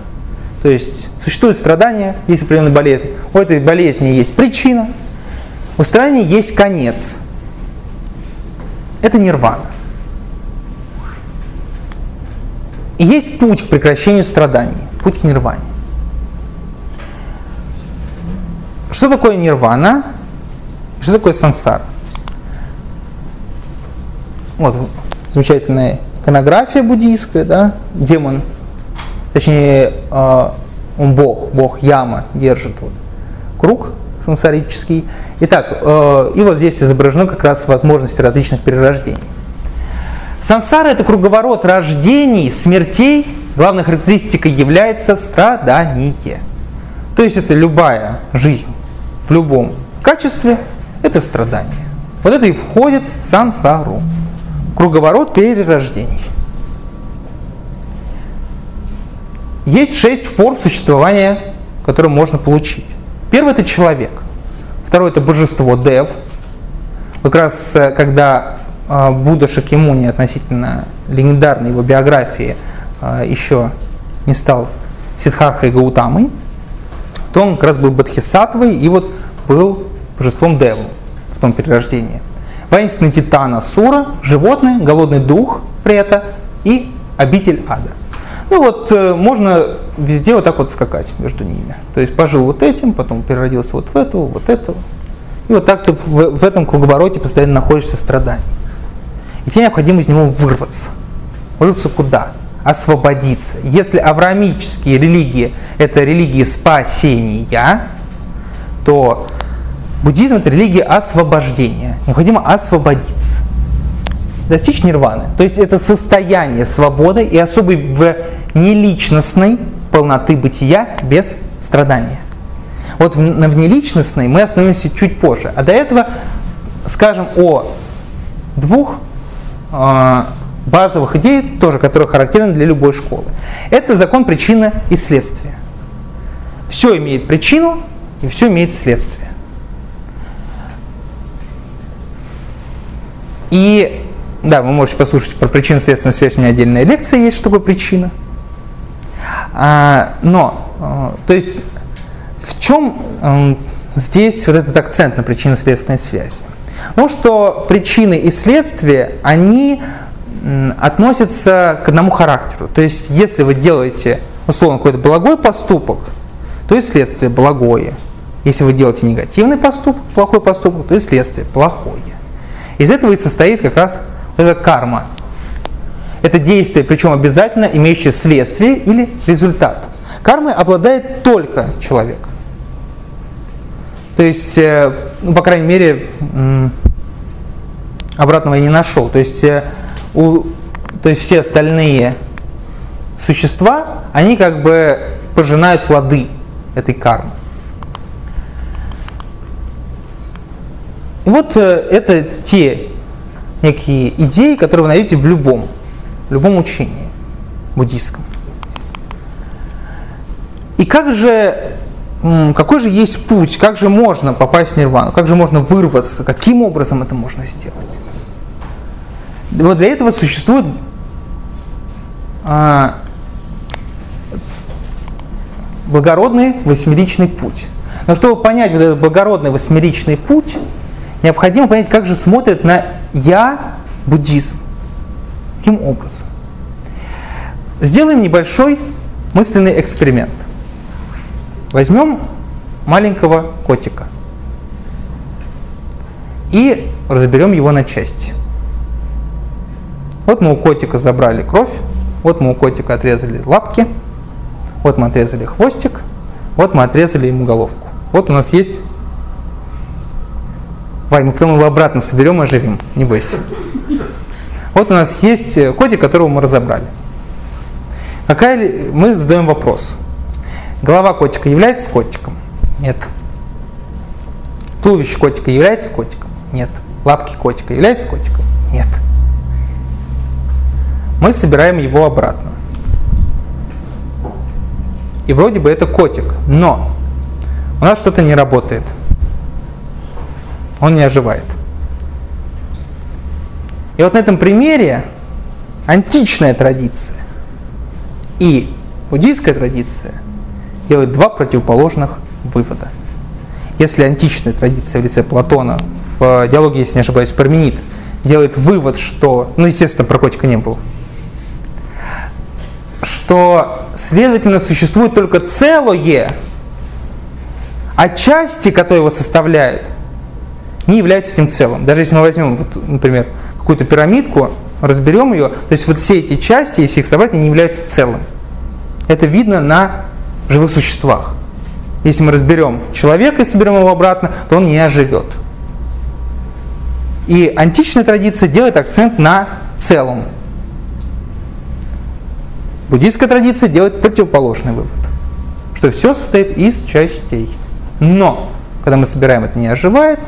То есть существует страдание, есть определенная болезнь. У этой болезни есть причина, у страдания есть конец. Это нирвана. И есть путь к прекращению страданий, путь к нирване. Что такое нирвана? Что такое сансара? Вот замечательная иконография буддийская, да, демон, точнее, э, он бог, бог Яма держит вот круг сансарический. Итак, э, и вот здесь изображены как раз возможности различных перерождений. Сансара – это круговорот рождений, смертей. Главной характеристикой является страдание. То есть это любая жизнь в любом качестве, это страдание. Вот это и входит в сансару. Круговорот перерождений. Есть шесть форм существования, которые можно получить. Первый это человек. Второй это божество Дев. Как раз э, когда э, Будда Шакимуни относительно легендарной его биографии э, еще не стал Сидхархой Гаутамой, то он как раз был Бодхисаттвой и вот был божеством Деву в том перерождении. Воинственный титан Сура, животное, голодный дух Прета и обитель ада. Ну вот э, можно везде вот так вот скакать между ними. То есть пожил вот этим, потом переродился вот в этого, вот этого. И вот так ты в, в этом круговороте постоянно находишься в страдании. И тебе необходимо из него вырваться. Вырваться куда? Освободиться. Если авраамические религии – это религии спасения, то буддизм – это религия освобождения. Необходимо освободиться, достичь нирваны. То есть это состояние свободы и особой в неличностной полноты бытия без страдания. Вот в, в неличностной мы остановимся чуть позже. А до этого скажем о двух э, базовых идей, тоже, которые характерны для любой школы. Это закон причины и следствия. Все имеет причину и все имеет следствие. И да, вы можете послушать про причинно-следственную связь, у меня отдельная лекция есть, что такое причина. А, но, а, то есть, в чем а, здесь вот этот акцент на причинно-следственной связи? Ну, что причины и следствия, они относятся к одному характеру. То есть, если вы делаете, условно, какой-то благой поступок, то и следствие благое. Если вы делаете негативный поступок, плохой поступок, то и следствие плохое. Из этого и состоит как раз эта карма. Это действие, причем обязательно имеющее следствие или результат. Кармой обладает только человек. То есть, э, ну, по крайней мере, обратного я не нашел. То есть, э, у, то есть все остальные существа, они как бы пожинают плоды этой кармы. И вот э, это те некие идеи, которые вы найдете в любом, в любом учении буддийском. И как же, какой же есть путь, как же можно попасть в нирвану, как же можно вырваться, каким образом это можно сделать? Вот для этого существует а, благородный восьмеричный путь. Но чтобы понять вот этот благородный восьмеричный путь, необходимо понять, как же смотрит на я буддизм. Каким образом? Сделаем небольшой мысленный эксперимент. Возьмем маленького котика и разберем его на части. Вот мы у котика забрали кровь, вот мы у котика отрезали лапки, вот мы отрезали хвостик, вот мы отрезали ему головку. Вот у нас есть... Вань, мы потом его обратно соберем и оживим, не бойся. Вот у нас есть котик, которого мы разобрали. Какая мы задаем вопрос. Голова котика является котиком? Нет. Туловище котика является котиком? Нет. Лапки котика являются котиком? Мы собираем его обратно. И вроде бы это котик, но у нас что-то не работает. Он не оживает. И вот на этом примере античная традиция и буддийская традиция делают два противоположных вывода. Если античная традиция в лице Платона, в диалоге, если не ошибаюсь, Парменид, делает вывод, что, ну, естественно, про котика не было, что, следовательно, существует только целое, а части, которые его составляют, не являются этим целым. Даже если мы возьмем, вот, например, какую-то пирамидку, разберем ее, то есть вот все эти части, если их собрать, они не являются целым. Это видно на живых существах. Если мы разберем человека и соберем его обратно, то он не оживет. И античная традиция делает акцент на целом. Буддийская традиция делает противоположный вывод, что все состоит из частей. Но, когда мы собираем, это не оживает.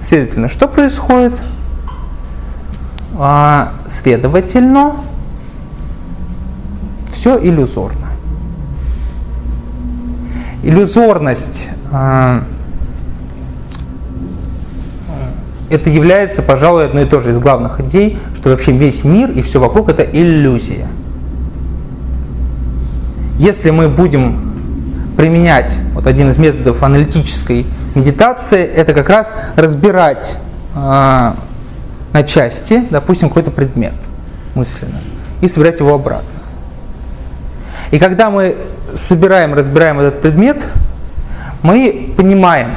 Следовательно, что происходит? А, следовательно, все иллюзорно. Иллюзорность а, это является, пожалуй, одной и той же из главных идей, что вообще весь мир и все вокруг это иллюзия. Если мы будем применять вот один из методов аналитической медитации, это как раз разбирать э, на части, допустим, какой-то предмет мысленно и собирать его обратно. И когда мы собираем, разбираем этот предмет, мы понимаем,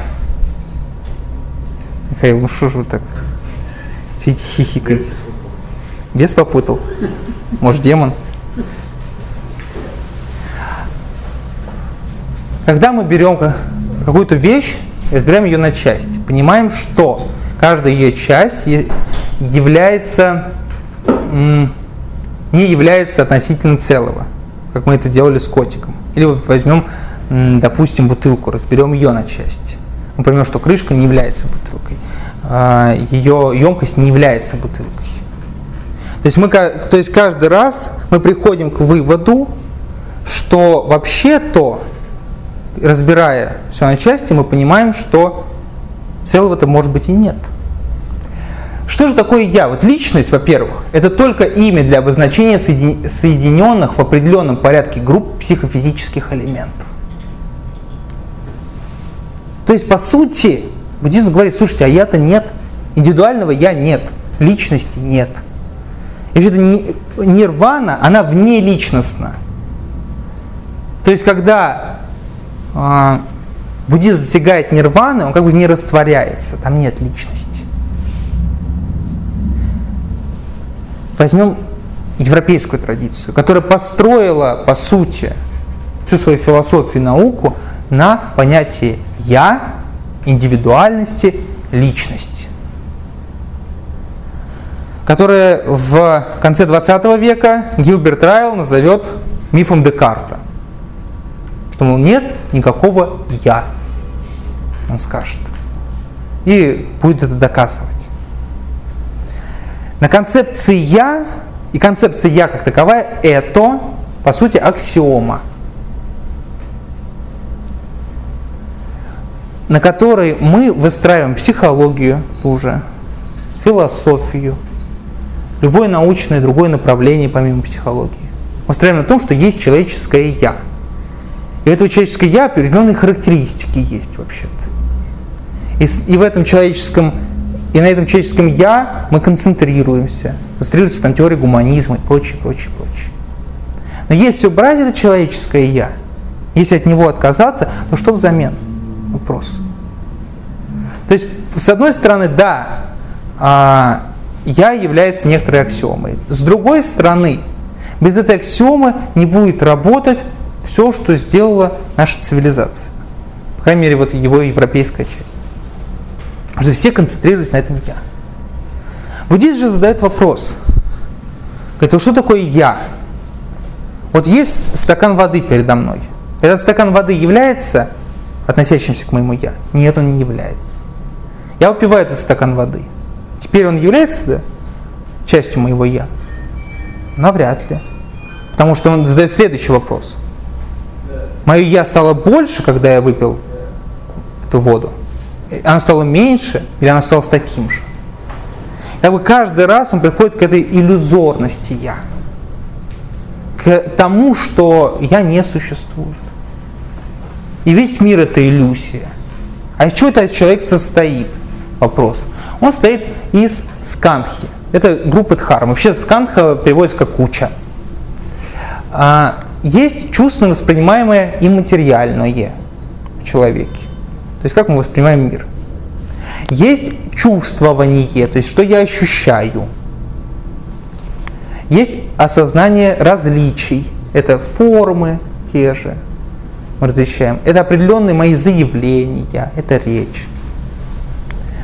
Михаил, ну что же вы так сидите хихикаете? Без попутал. Может, демон? Когда мы берем какую-то вещь разбираем ее на части, понимаем, что каждая ее часть является, не является относительно целого, как мы это делали с котиком. Или возьмем, допустим, бутылку, разберем ее на части. Мы поймем, что крышка не является бутылкой, а ее емкость не является бутылкой. То есть, мы, то есть каждый раз мы приходим к выводу, что вообще то, разбирая все на части, мы понимаем, что целого-то может быть и нет. Что же такое я? Вот личность, во-первых, это только имя для обозначения соединенных в определенном порядке групп психофизических элементов. То есть, по сути, буддизм говорит, слушайте, а я-то нет, индивидуального я нет, личности нет. И вообще нирвана, она вне личностна. То есть, когда буддизм достигает нирваны, он как бы не растворяется, там нет личности. Возьмем европейскую традицию, которая построила, по сути, всю свою философию и науку на понятии «я», индивидуальности, личности, которое в конце 20 века Гилберт Райл назовет мифом Декарта – мол, нет никакого «я», он скажет. и будет это доказывать. На концепции «я» и концепция «я» как таковая – это, по сути, аксиома, на которой мы выстраиваем психологию уже, философию, любое научное другое направление помимо психологии. Мы строим на том, что есть человеческое «я». И у человеческое «я» определенные характеристики есть вообще-то. И, и в этом человеческом, и на этом человеческом «я» мы концентрируемся. Концентрируется там теория гуманизма и прочее, прочее, прочее. Но если убрать это человеческое «я», если от него отказаться, то что взамен? Вопрос. То есть, с одной стороны, да, а, я является некоторой аксиомой. С другой стороны, без этой аксиомы не будет работать все, что сделала наша цивилизация. По крайней мере, вот его европейская часть. Что все концентрируются на этом «я». Буддист же задает вопрос. Говорит, что такое «я»? Вот есть стакан воды передо мной. Этот стакан воды является относящимся к моему «я»? Нет, он не является. Я выпиваю этот стакан воды – Теперь он является да, частью моего «я»? Навряд ли. Потому что он задает следующий вопрос. Мое «я» стало больше, когда я выпил эту воду? Оно стало меньше или оно стало таким же? Как бы каждый раз он приходит к этой иллюзорности «я». К тому, что «я» не существует. И весь мир – это иллюзия. А из чего этот человек состоит? Вопрос. Он стоит из скандхи. Это группа дхарм. Вообще скандха переводится как куча. А, есть чувственно воспринимаемое имматериальное в человеке. То есть как мы воспринимаем мир. Есть чувствование, то есть что я ощущаю. Есть осознание различий. Это формы те же. Мы различаем. Это определенные мои заявления, это речь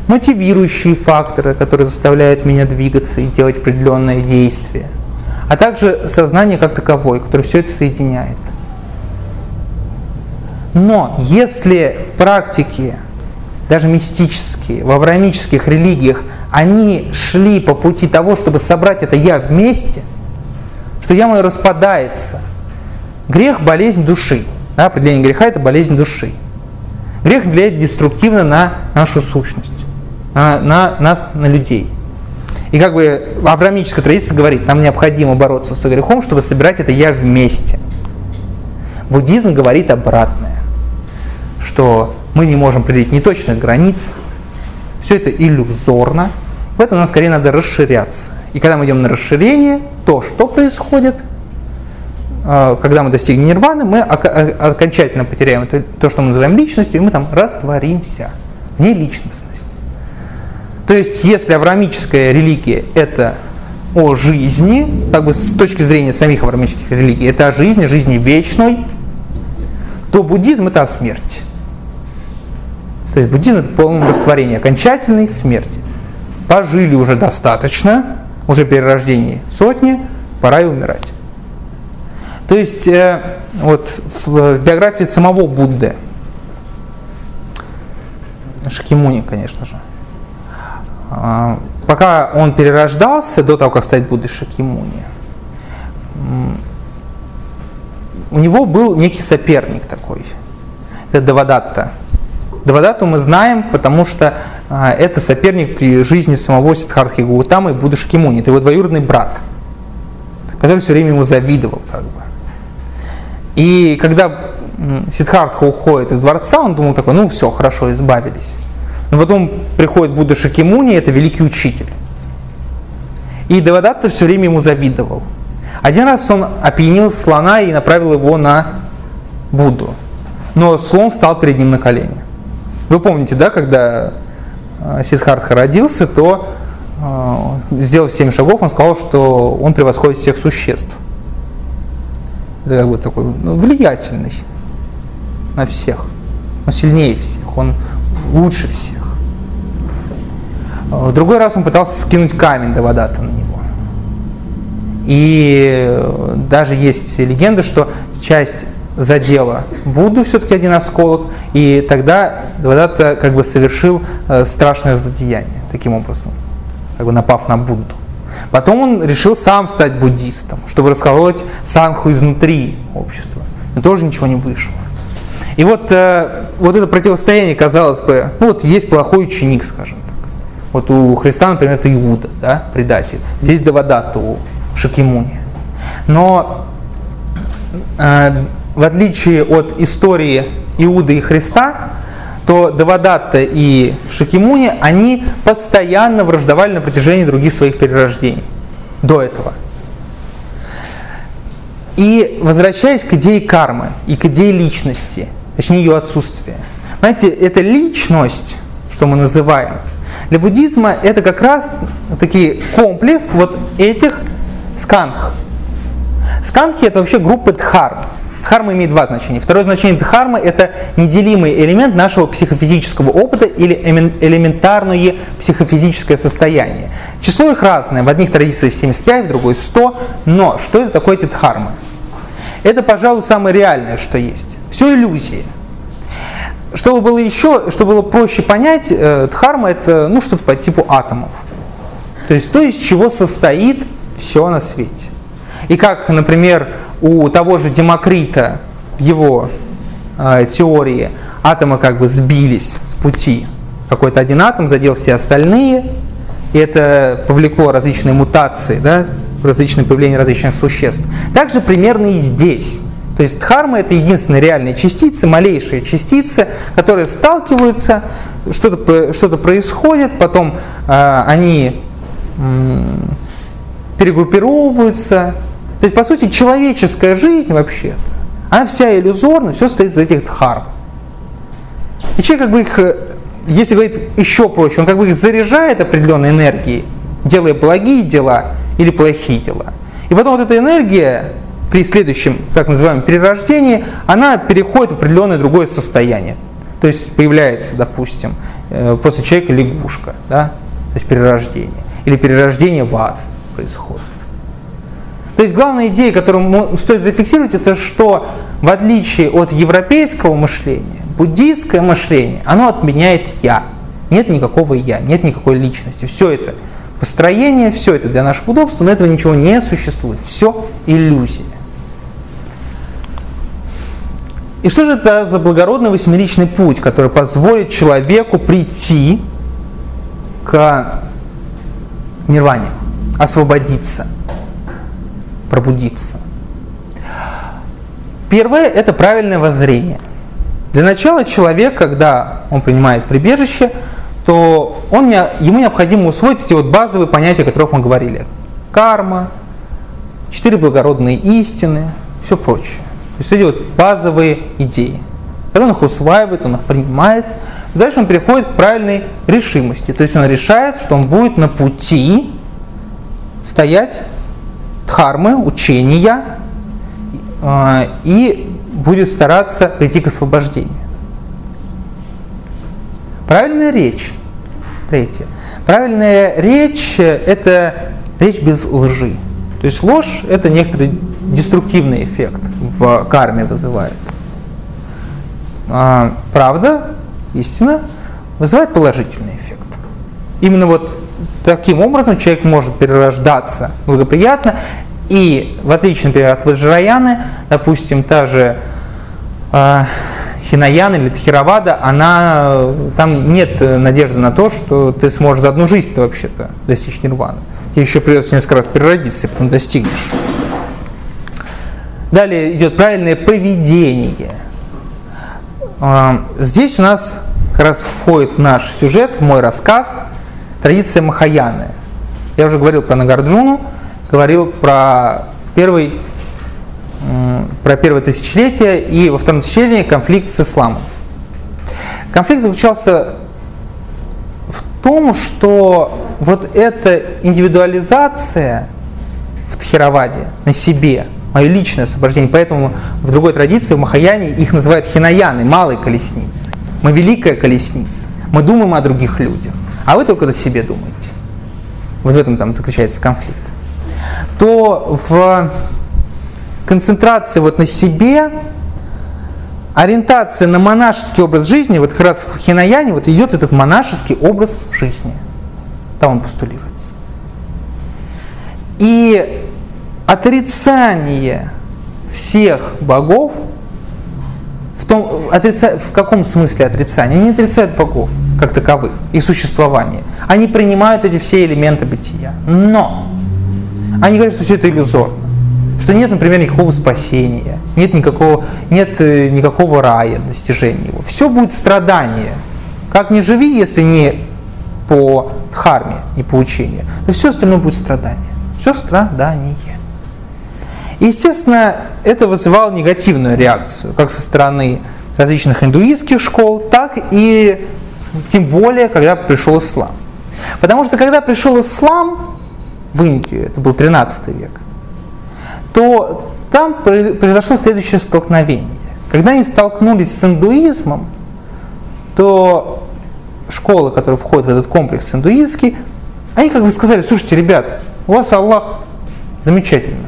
мотивирующие факторы, которые заставляют меня двигаться и делать определенные действия, а также сознание как таковое, которое все это соединяет. Но если практики, даже мистические, в авраамических религиях, они шли по пути того, чтобы собрать это «я» вместе, что «я» мое распадается. Грех – болезнь души. Да, определение греха – это болезнь души. Грех влияет деструктивно на нашу сущность на, на нас, на людей. И как бы авраамическая традиция говорит, нам необходимо бороться с грехом, чтобы собирать это я вместе. Буддизм говорит обратное, что мы не можем определить неточных границ, все это иллюзорно, поэтому нам скорее надо расширяться. И когда мы идем на расширение, то что происходит? А, когда мы достигнем нирваны, мы окончательно потеряем то, что мы называем личностью, и мы там растворимся. Не личностность. То есть, если авраамическая религия – это о жизни, как бы с точки зрения самих авраамических религий, это о жизни, жизни вечной, то буддизм – это о смерти. То есть буддизм – это полное растворение, окончательной смерти. Пожили уже достаточно, уже перерождение сотни, пора и умирать. То есть э, вот в биографии самого Будды, Шакимуни, конечно же, пока он перерождался, до того, как стать Буддой Шакьямуни, у него был некий соперник такой. Это Давадатта. Давадатту мы знаем, потому что а, это соперник при жизни самого Сиддхартхи Гаутамы и Будды Шакьямуни. Это его двоюродный брат, который все время ему завидовал. Как бы. И когда Сиддхартха уходит из дворца, он думал такой, ну все, хорошо, избавились. Но потом приходит Будда Шакимуни, это великий учитель. И Девадатта все время ему завидовал. Один раз он опьянил слона и направил его на Будду. Но слон встал перед ним на колени. Вы помните, да, когда э, Сиддхартха родился, то, э, сделав семь шагов, он сказал, что он превосходит всех существ. Это как бы такой ну, влиятельный на всех. Он сильнее всех, он лучше всех. В другой раз он пытался скинуть камень до Вадата на него. И даже есть легенда, что часть задело Будду все-таки один осколок, и тогда Девадатта как бы совершил э, страшное злодеяние таким образом, как бы напав на Будду. Потом он решил сам стать буддистом, чтобы расколоть санху изнутри общества. Но тоже ничего не вышло. И вот, э, вот это противостояние, казалось бы, ну вот есть плохой ученик, скажем так. Вот у Христа, например, это Иуда, да, предатель. Здесь Давадатта у Шакимуни. Но э, в отличие от истории Иуды и Христа, то Давадатта и Шакимуни, они постоянно враждовали на протяжении других своих перерождений до этого. И возвращаясь к идее кармы и к идее личности, точнее ее отсутствия. Знаете, эта личность, что мы называем, для буддизма это как раз таки комплекс вот этих сканх. Сканхи это вообще группы дхарм. Дхарма имеет два значения. Второе значение дхармы – это неделимый элемент нашего психофизического опыта или элементарное психофизическое состояние. Число их разное. В одних традициях 75, в другой 100. Но что это такое эти дхармы? Это, пожалуй, самое реальное, что есть. Все иллюзии. Чтобы было еще, чтобы было проще понять, э, дхарма – это ну, что-то по типу атомов. То есть то, из чего состоит все на свете. И как, например, у того же Демокрита его э, теории атомы как бы сбились с пути. Какой-то один атом задел все остальные, и это повлекло различные мутации, да, различные появления различных существ. Также примерно и здесь. То есть дхарма это единственные реальные частицы, малейшие частицы, которые сталкиваются, что-то что происходит, потом э, они э, перегруппировываются, то есть, по сути, человеческая жизнь вообще она вся иллюзорна, все стоит из этих дхарм. И человек как бы их, э, если говорить еще проще, он как бы их заряжает определенной энергией, делая благие дела или плохие дела. И потом вот эта энергия при следующем, так называемом, перерождении, она переходит в определенное другое состояние. То есть появляется, допустим, э, после человека лягушка, да, то есть перерождение. Или перерождение в ад происходит. То есть главная идея, которую стоит зафиксировать, это что в отличие от европейского мышления, буддийское мышление, оно отменяет «я». Нет никакого «я», нет никакой личности. Все это построение, все это для нашего удобства, но этого ничего не существует. Все иллюзия. И что же это за благородный восьмеричный путь, который позволит человеку прийти к нирване, освободиться – пробудиться. Первое – это правильное воззрение. Для начала человек, когда он принимает прибежище, то он, ему необходимо усвоить эти вот базовые понятия, о которых мы говорили. Карма, четыре благородные истины, все прочее. То есть эти вот базовые идеи. Когда он их усваивает, он их принимает, дальше он переходит к правильной решимости. То есть он решает, что он будет на пути стоять дхармы, учения, э, и будет стараться прийти к освобождению. Правильная речь. Третье. Правильная речь – это речь без лжи. То есть ложь – это некоторый деструктивный эффект в карме вызывает. А правда, истина, вызывает положительный эффект. Именно вот Таким образом, человек может перерождаться благоприятно, и в отличие, например, от Ваджраяны, допустим, та же э, Хинаяна или Тхировада, она, там нет надежды на то, что ты сможешь за одну жизнь вообще-то достичь нирваны. Тебе еще придется несколько раз переродиться, и потом достигнешь. Далее идет правильное поведение. А, здесь у нас как раз входит в наш сюжет, в мой рассказ – традиция Махаяны. Я уже говорил про Нагарджуну, говорил про первый, про первое тысячелетие и во втором тысячелетии конфликт с исламом. Конфликт заключался в том, что вот эта индивидуализация в Тхироваде на себе, мое личное освобождение, поэтому в другой традиции, в Махаяне, их называют хинаяны, малой колесницы. Мы великая колесница, мы думаем о других людях а вы только о себе думаете, вот в этом там заключается конфликт, то в концентрации вот на себе ориентация на монашеский образ жизни, вот как раз в Хинаяне вот идет этот монашеский образ жизни. Там он постулируется. И отрицание всех богов в, том, отрица, в каком смысле отрицание? Они не отрицают богов как таковых, их существование. Они принимают эти все элементы бытия. Но они говорят, что все это иллюзорно. Что нет, например, никакого спасения, нет никакого, нет э, никакого рая, достижения его. Все будет страдание. Как не живи, если не по дхарме, не по учению, то все остальное будет страдание. Все страдание. Естественно, это вызывало негативную реакцию, как со стороны различных индуистских школ, так и тем более, когда пришел ислам. Потому что когда пришел ислам в Индию, это был 13 век, то там произошло следующее столкновение. Когда они столкнулись с индуизмом, то школы, которые входят в этот комплекс индуистский, они как бы сказали, слушайте, ребят, у вас Аллах замечательно.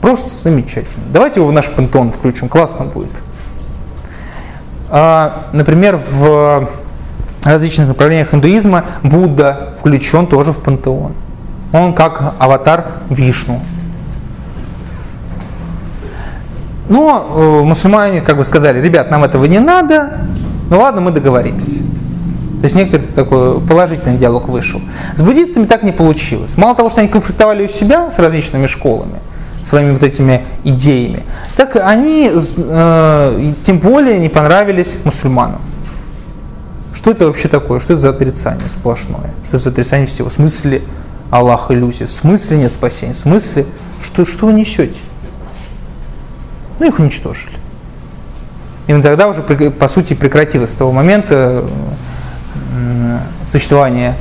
Просто замечательно. Давайте его в наш пантеон включим, классно будет. А, например, в различных направлениях индуизма Будда включен тоже в пантеон. Он как аватар Вишну. Но э, мусульмане как бы сказали, ребят, нам этого не надо, ну ладно, мы договоримся. То есть некоторый такой положительный диалог вышел. С буддистами так не получилось. Мало того, что они конфликтовали у себя с различными школами, своими вот этими идеями, так они э, тем более не понравились мусульманам. Что это вообще такое? Что это за отрицание сплошное? Что это за отрицание всего? В смысле Аллах иллюзия? В смысле нет спасения? В смысле, что, что вы несете? Ну, их уничтожили. Именно тогда уже, по сути, прекратилось с того момента существование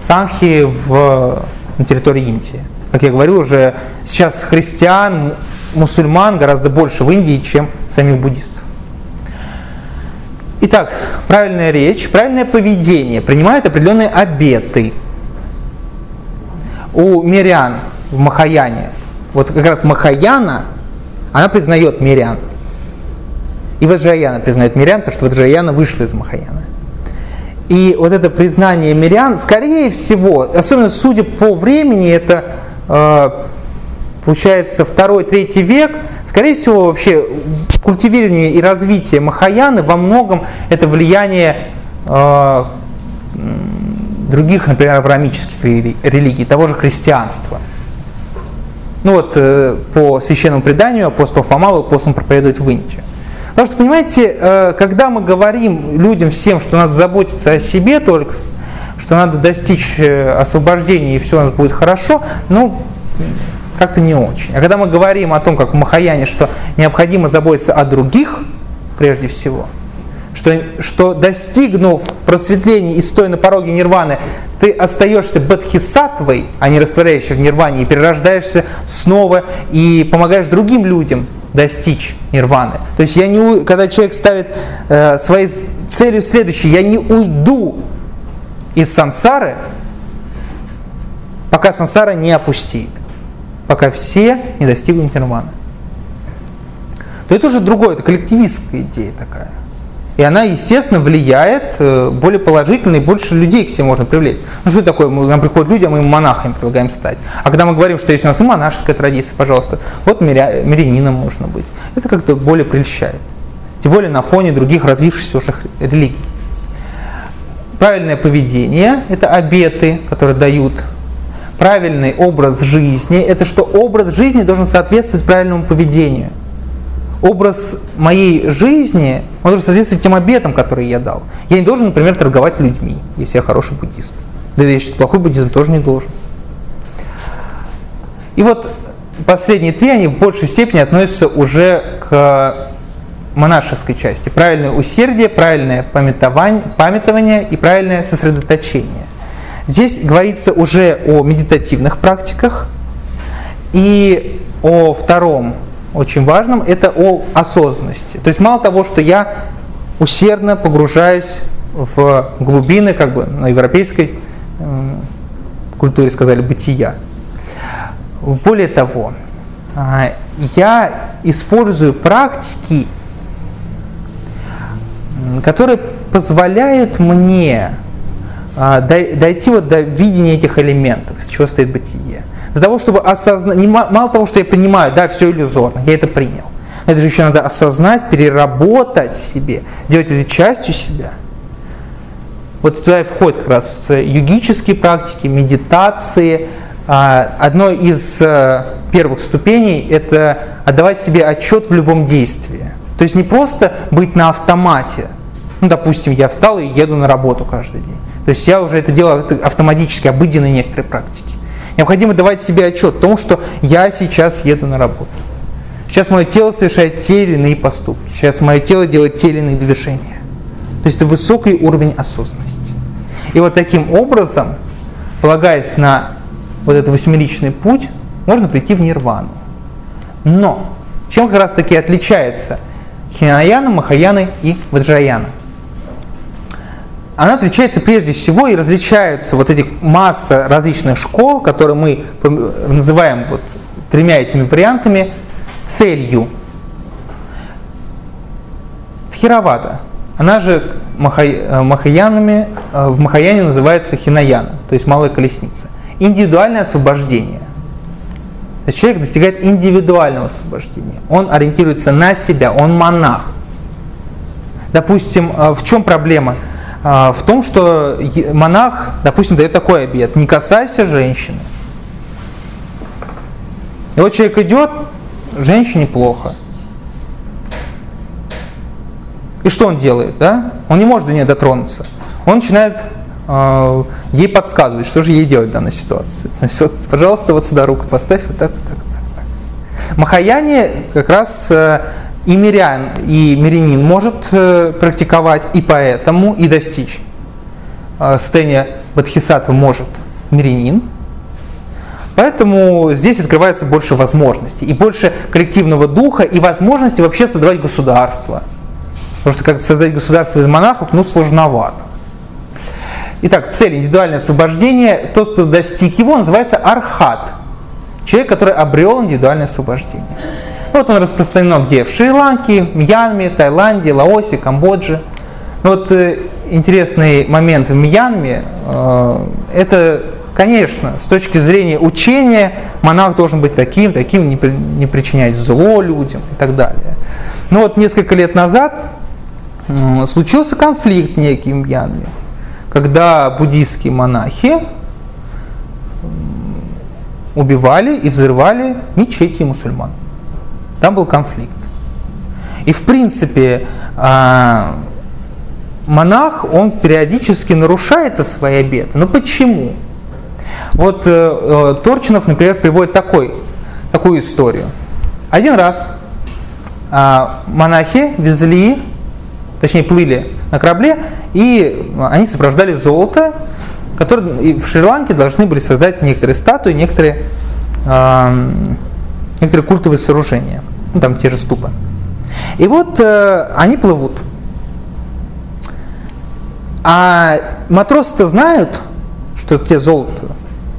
Санхи в, на территории Индии. Как я говорил, уже сейчас христиан, мусульман гораздо больше в Индии, чем самих буддистов. Итак, правильная речь, правильное поведение принимают определенные обеты. У мирян в Махаяне, вот как раз Махаяна, она признает мирян. И Ваджаяна признает мирян, потому что Ваджаяна вышла из Махаяна. И вот это признание мирян, скорее всего, особенно судя по времени, это получается второй, третий век, скорее всего, вообще культивирование и развитие Махаяны во многом это влияние э, других, например, авраамических религий, того же христианства. Ну вот э, по священному преданию апостол Фома был послан проповедовать в Индию. Потому что, понимаете, э, когда мы говорим людям всем, что надо заботиться о себе только, что надо достичь э, освобождения и все будет хорошо, ну, как-то не очень. А когда мы говорим о том, как в Махаяне, что необходимо заботиться о других, прежде всего, что, что достигнув просветления и стоя на пороге нирваны, ты остаешься бадхисатвой, а не растворяющей в нирване, и перерождаешься снова и помогаешь другим людям достичь нирваны. То есть я не, когда человек ставит э, своей целью следующей, я не уйду из сансары, пока сансара не опустит, пока все не достигнут нирваны. То это уже другое, это коллективистская идея такая. И она, естественно, влияет э, более положительно, и больше людей к себе можно привлечь. Ну что такое, мы, нам приходят люди, а мы им монахами предлагаем стать. А когда мы говорим, что есть у нас и монашеская традиция, пожалуйста, вот миря, мирянином можно быть. Это как-то более прельщает. Тем более на фоне других развившихся уже религий. Правильное поведение – это обеты, которые дают правильный образ жизни. Это что образ жизни должен соответствовать правильному поведению – образ моей жизни, он должен соответствовать тем обетам, которые я дал. Я не должен, например, торговать людьми, если я хороший буддист. Да я считаю, плохой буддизм тоже не должен. И вот последние три, они в большей степени относятся уже к монашеской части. Правильное усердие, правильное памятование, и правильное сосредоточение. Здесь говорится уже о медитативных практиках и о втором очень важным, это о осознанности. То есть мало того, что я усердно погружаюсь в глубины, как бы на европейской культуре сказали, бытия. Более того, э, я использую практики которые позволяют мне а, дойти вот до видения этих элементов, из чего стоит бытие. Для того, чтобы осознать, мало того, что я принимаю, да, все иллюзорно, я это принял. Это же еще надо осознать, переработать в себе, сделать это частью себя. Вот туда и входят как раз йогические практики, медитации. А, одной из э, первых ступеней – это отдавать себе отчет в любом действии. То есть не просто быть на автомате. Ну, допустим, я встал и еду на работу каждый день. То есть я уже это делаю автоматически, обыденные некоторые практики. Необходимо давать себе отчет о том, что я сейчас еду на работу. Сейчас мое тело совершает те или иные поступки. Сейчас мое тело делает те или иные движения. То есть это высокий уровень осознанности. И вот таким образом, полагаясь на вот этот восьмеричный путь, можно прийти в нирвану. Но чем как раз таки отличается Хинаяна, Махаяна и Ваджаяна? Она отличается прежде всего и различаются вот эти масса различных школ, которые мы называем вот тремя этими вариантами целью. Тхировада, она же э, махаянами, э, в Махаяне называется хинаяна, то есть малая колесница. Индивидуальное освобождение. То есть человек достигает индивидуального освобождения. Он ориентируется на себя, он монах. Допустим, э, в чем проблема? А, в том, что монах, допустим, дает такой обет, не касайся женщины. И вот человек идет, женщине плохо. И что он делает, да? Он не может до нее дотронуться. Он начинает э, ей подсказывать, что же ей делать в данной ситуации. То есть вот, пожалуйста, вот сюда руку поставь, вот так, так. так. Махаяне как раз э, и мирян, и мирянин может э, практиковать, и поэтому и достичь э, состояния бодхисаттвы может мирянин. Поэтому здесь открывается больше возможностей, и больше коллективного духа, и возможности вообще создавать государство. Потому что как создать государство из монахов, ну, сложновато. Итак, цель индивидуальное освобождение, тот, кто достиг его, называется архат. Человек, который обрел индивидуальное освобождение. Вот он распространен где? В Шри-Ланке, Мьянме, Таиланде, Лаосе, Камбодже. Вот э, интересный момент в Мьянме, э, это, конечно, с точки зрения учения, монах должен быть таким, таким, не причинять зло людям и так далее. Но вот несколько лет назад э, случился конфликт некий в Мьянме, когда буддийские монахи убивали и взрывали мечети мусульман. Там был конфликт. И в принципе а, монах, он периодически нарушает свои обеты. Но почему? Вот э, э, Торчинов, например, приводит такой, такую историю. Один раз а, монахи везли, точнее плыли на корабле, и они сопровождали золото, которое в Шри-Ланке должны были создать некоторые статуи, некоторые некоторые культовые сооружения, ну, там те же ступы. И вот э, они плывут. А матросы-то знают, что те золото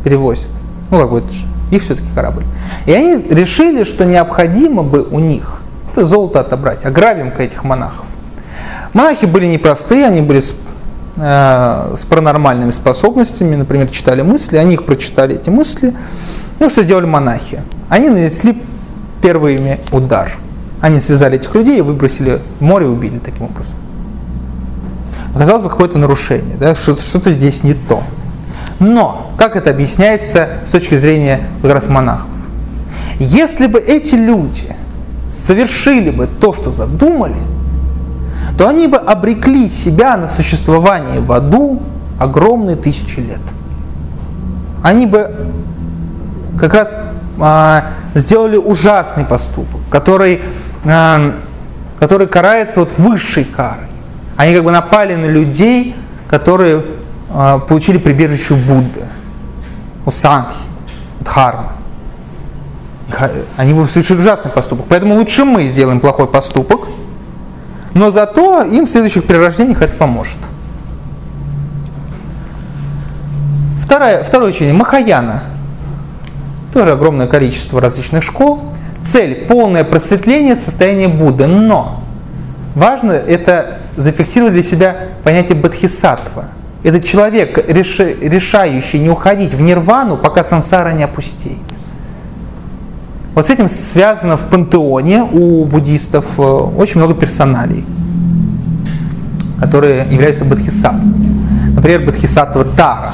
перевозят. Ну, как бы это же их все-таки корабль. И они решили, что необходимо бы у них это золото отобрать, ограбим-ка этих монахов. Монахи были непростые, они были с, э, с паранормальными способностями, например, читали мысли, они их прочитали, эти мысли. Ну, что сделали монахи? Они нанесли первыми удар. Они связали этих людей и выбросили в море убили таким образом. Оказалось бы, какое-то нарушение, да? что-то здесь не то. Но, как это объясняется с точки зрения как раз монахов? Если бы эти люди совершили бы то, что задумали, то они бы обрекли себя на существование в аду огромные тысячи лет. Они бы как раз сделали ужасный поступок, который, а, который карается вот высшей карой. Они как бы напали на людей, которые а, получили прибежище Будды, у Санхи, Дхармы. Они бы совершили ужасный поступок. Поэтому лучше мы сделаем плохой поступок, но зато им в следующих перерождениях это поможет. Второе, второе учение – Махаяна – тоже огромное количество различных школ. Цель – полное просветление состояния Будды. Но важно это зафиксировали для себя понятие бодхисаттва. Это человек, решающий не уходить в нирвану, пока сансара не опустеет. Вот с этим связано в пантеоне у буддистов э, очень много персоналей, которые являются бодхисаттвами. Например, бодхисаттва Тара.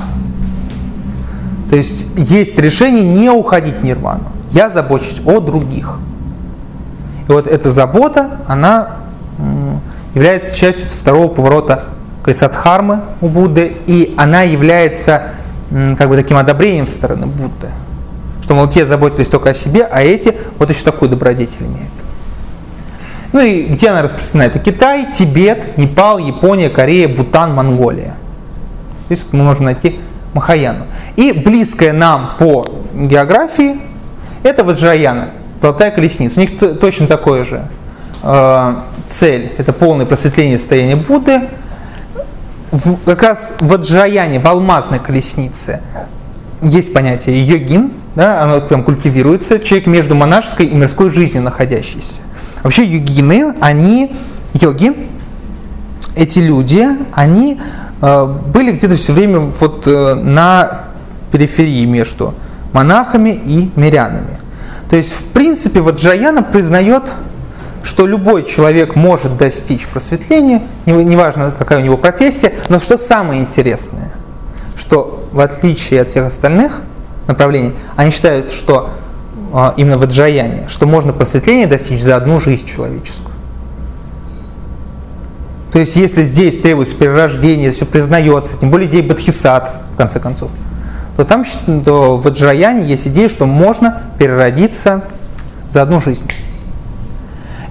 То есть есть решение не уходить в нирвану. Я забочусь о других. И вот эта забота, она является частью второго поворота колеса у Будды, и она является как бы таким одобрением со стороны Будды что, мол, те заботились только о себе, а эти вот еще такую добродетель имеют. Ну и где она распространена? Это Китай, Тибет, Непал, Япония, Корея, Бутан, Монголия. Здесь вот мы можем найти Махаяну. И близкая нам по географии это Ваджраяна, золотая колесница. У них точно такое же э, цель, это полное просветление состояния Будды. В, как раз в Ваджраяне, в алмазной колеснице, есть понятие йогин, да, оно там культивируется, человек между монашеской и мирской жизнью находящийся. Вообще йогины, они, йоги, эти люди, они э, были где-то все время вот э, на периферии между монахами и мирянами. То есть, в принципе, вот Джаяна признает, что любой человек может достичь просветления, неважно, какая у него профессия, но что самое интересное, что в отличие от всех остальных – направлений, они считают, что э, именно в Аджаяне, что можно просветление достичь за одну жизнь человеческую. То есть, если здесь требуется перерождение, все признается, тем более идея Бадхисат, в конце концов, то там то в Аджаяне есть идея, что можно переродиться за одну жизнь.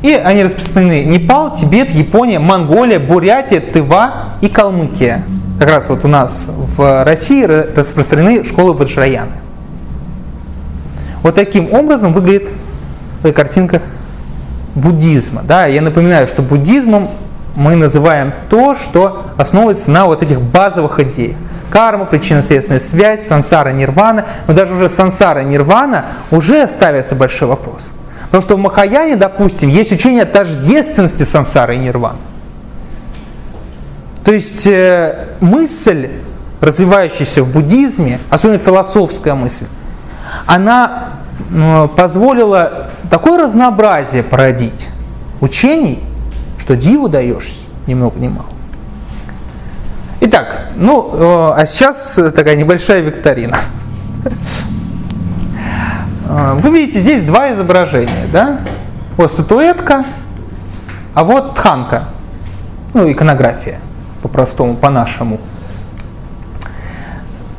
И они распространены Непал, Тибет, Япония, Монголия, Бурятия, Тыва и Калмыкия. Как раз вот у нас в России распространены школы Ваджраяны. Вот таким образом выглядит картинка буддизма. Да? Я напоминаю, что буддизмом мы называем то, что основывается на вот этих базовых идеях. Карма, причинно-следственная связь, сансара, нирвана. Но даже уже сансара, нирвана уже ставится большой вопрос. Потому что в Махаяне, допустим, есть учение тождественности сансары и нирваны. То есть э, мысль, развивающаяся в буддизме, особенно философская мысль, она позволила такое разнообразие породить учений, что диву даешься ни много ни мало. Итак, ну, э, а сейчас такая небольшая викторина. Э, вы видите здесь два изображения, да? Вот статуэтка, а вот тханка, ну, иконография, по-простому, по-нашему.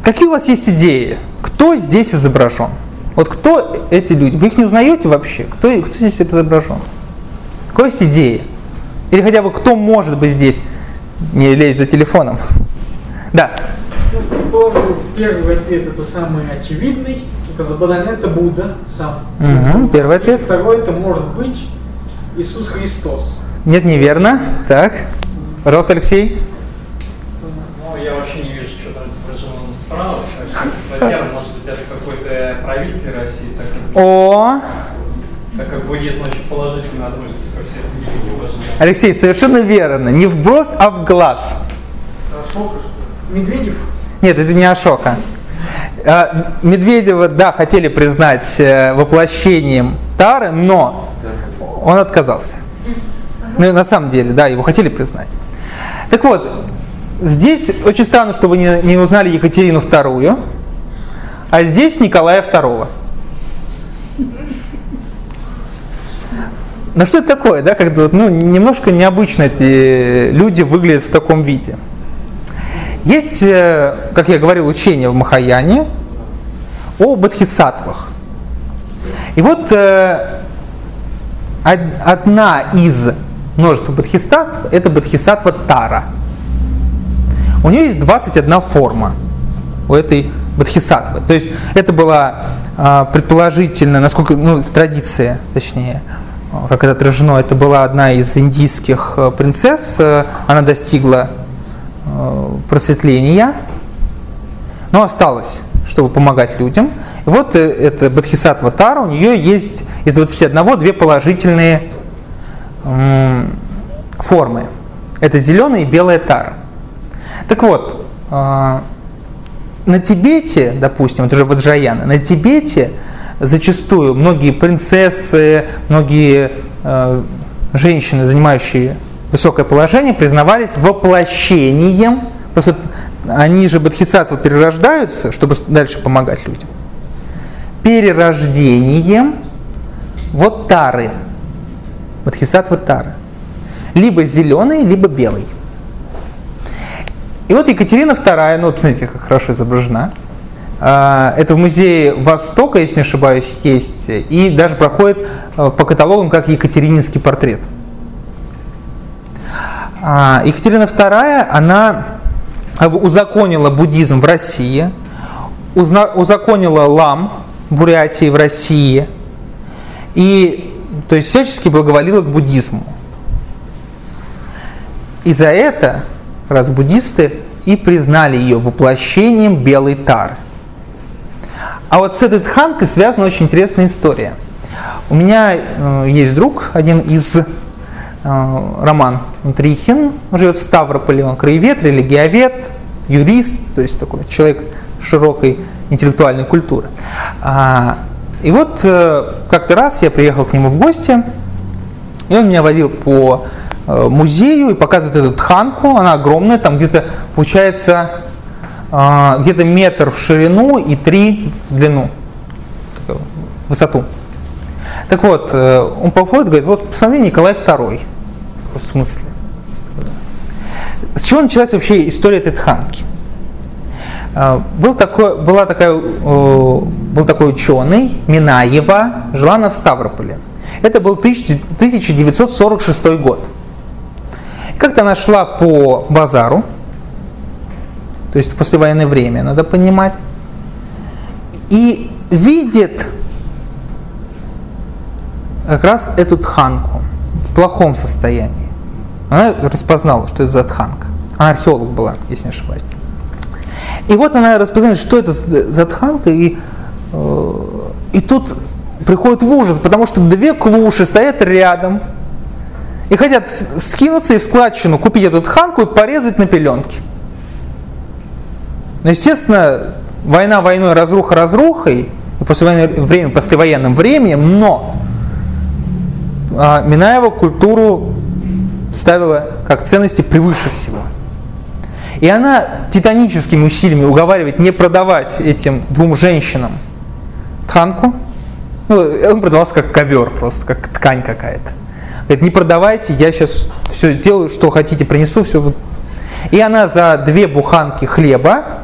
Какие у вас есть идеи? Кто здесь изображен? Вот кто эти люди? Вы их не узнаете вообще? Кто, кто здесь изображен? Какая есть идея? Или хотя бы кто может быть здесь? Не лезть за телефоном. Да. Ну, положу, первый ответ это самый очевидный. Казабадан это Будда сам. Угу, первый ответ. Второй это может быть Иисус Христос. Нет, неверно. Так. Пожалуйста, Алексей. Ну, я вообще не вижу, что там изображено справа. Во-первых, может быть, это какой-то правитель России, так О! Так как буддизм очень положительно относится ко всем религиям. Алексей, совершенно верно. Не в бровь, а в глаз. Ашока, Медведев? Нет, это не Ашока. А, Медведева, да, хотели признать э, воплощением Тары, но он отказался. Ну, на самом деле, да, его хотели признать. Так вот, здесь очень странно, что вы не, не узнали Екатерину II, а здесь Николая II. Ну что это такое, да, когда ну, немножко необычно эти люди выглядят в таком виде. Есть, э, как я говорил, учение в Махаяне о бодхисаттвах. И вот э, одна из множества бодхисаттв – это бодхисаттва Тара. У нее есть 21 форма у этой бодхисаттвы. То есть это была а, предположительно, насколько, ну, в традиции, точнее, как это отражено, это была одна из индийских а, принцесс, она достигла просветления, но осталась, чтобы помогать людям. И вот э, это Бодхисаттва Тара, у нее есть из 21 две положительные формы. Это зеленая и белая тара. Так вот, э, на Тибете, допустим, это уже Ваджаяна, на Тибете зачастую многие принцессы, многие э, женщины, занимающие высокое положение, признавались воплощением, просто они же бодхисаттвы перерождаются, чтобы дальше помогать людям, перерождением вот тары, бодхисаттвы тары, либо зеленый, либо белый. И вот Екатерина II, ну вот смотрите, как хорошо изображена, это в музее Востока, если не ошибаюсь, есть, и даже проходит а, по каталогам как Екатерининский портрет. А, Екатерина II, она узаконила буддизм в России, узаконила лам Бурятии в России, и то есть всячески благоволила к буддизму. И за это, раз буддисты, и признали ее воплощением белой тары. А вот с этой тханкой связана очень интересная история. У меня э, есть друг, один из э, Роман Трихин, он живет в Ставрополе, он краевед, религиовед, юрист, то есть такой человек широкой интеллектуальной культуры. А, и вот э, как-то раз я приехал к нему в гости, и он меня водил по музею и показывает эту тханку, она огромная, там где-то получается где-то метр в ширину и три в длину, в высоту. Так вот, э, он подходит и говорит, вот посмотри, Николай II. В смысле? С чего началась вообще история этой тханки? А, был такой, была такая, был такой ученый, Минаева, жила на Ставрополе. Это был 1946 год. Как-то она шла по базару, то есть послевоенное время, надо понимать, и видит как раз эту тханку в плохом состоянии. Она распознала, что это за тханка. Она археолог была, если не ошибаюсь. И вот она распознает, что это за тханка, и, э, и тут приходит в ужас, потому что две клуши стоят рядом и хотят скинуться и в складчину купить эту тханку и порезать на пеленки. Но, естественно, война войной, разруха разрухой, и послевоенное время послевоенным временем, но а, Минаева культуру ставила как ценности превыше всего. И она титаническими усилиями уговаривает не продавать этим двум женщинам тканку. Ну, он продавался как ковер, просто как ткань какая-то. Говорит, не продавайте, я сейчас все делаю, что хотите, принесу, все. И она за две буханки хлеба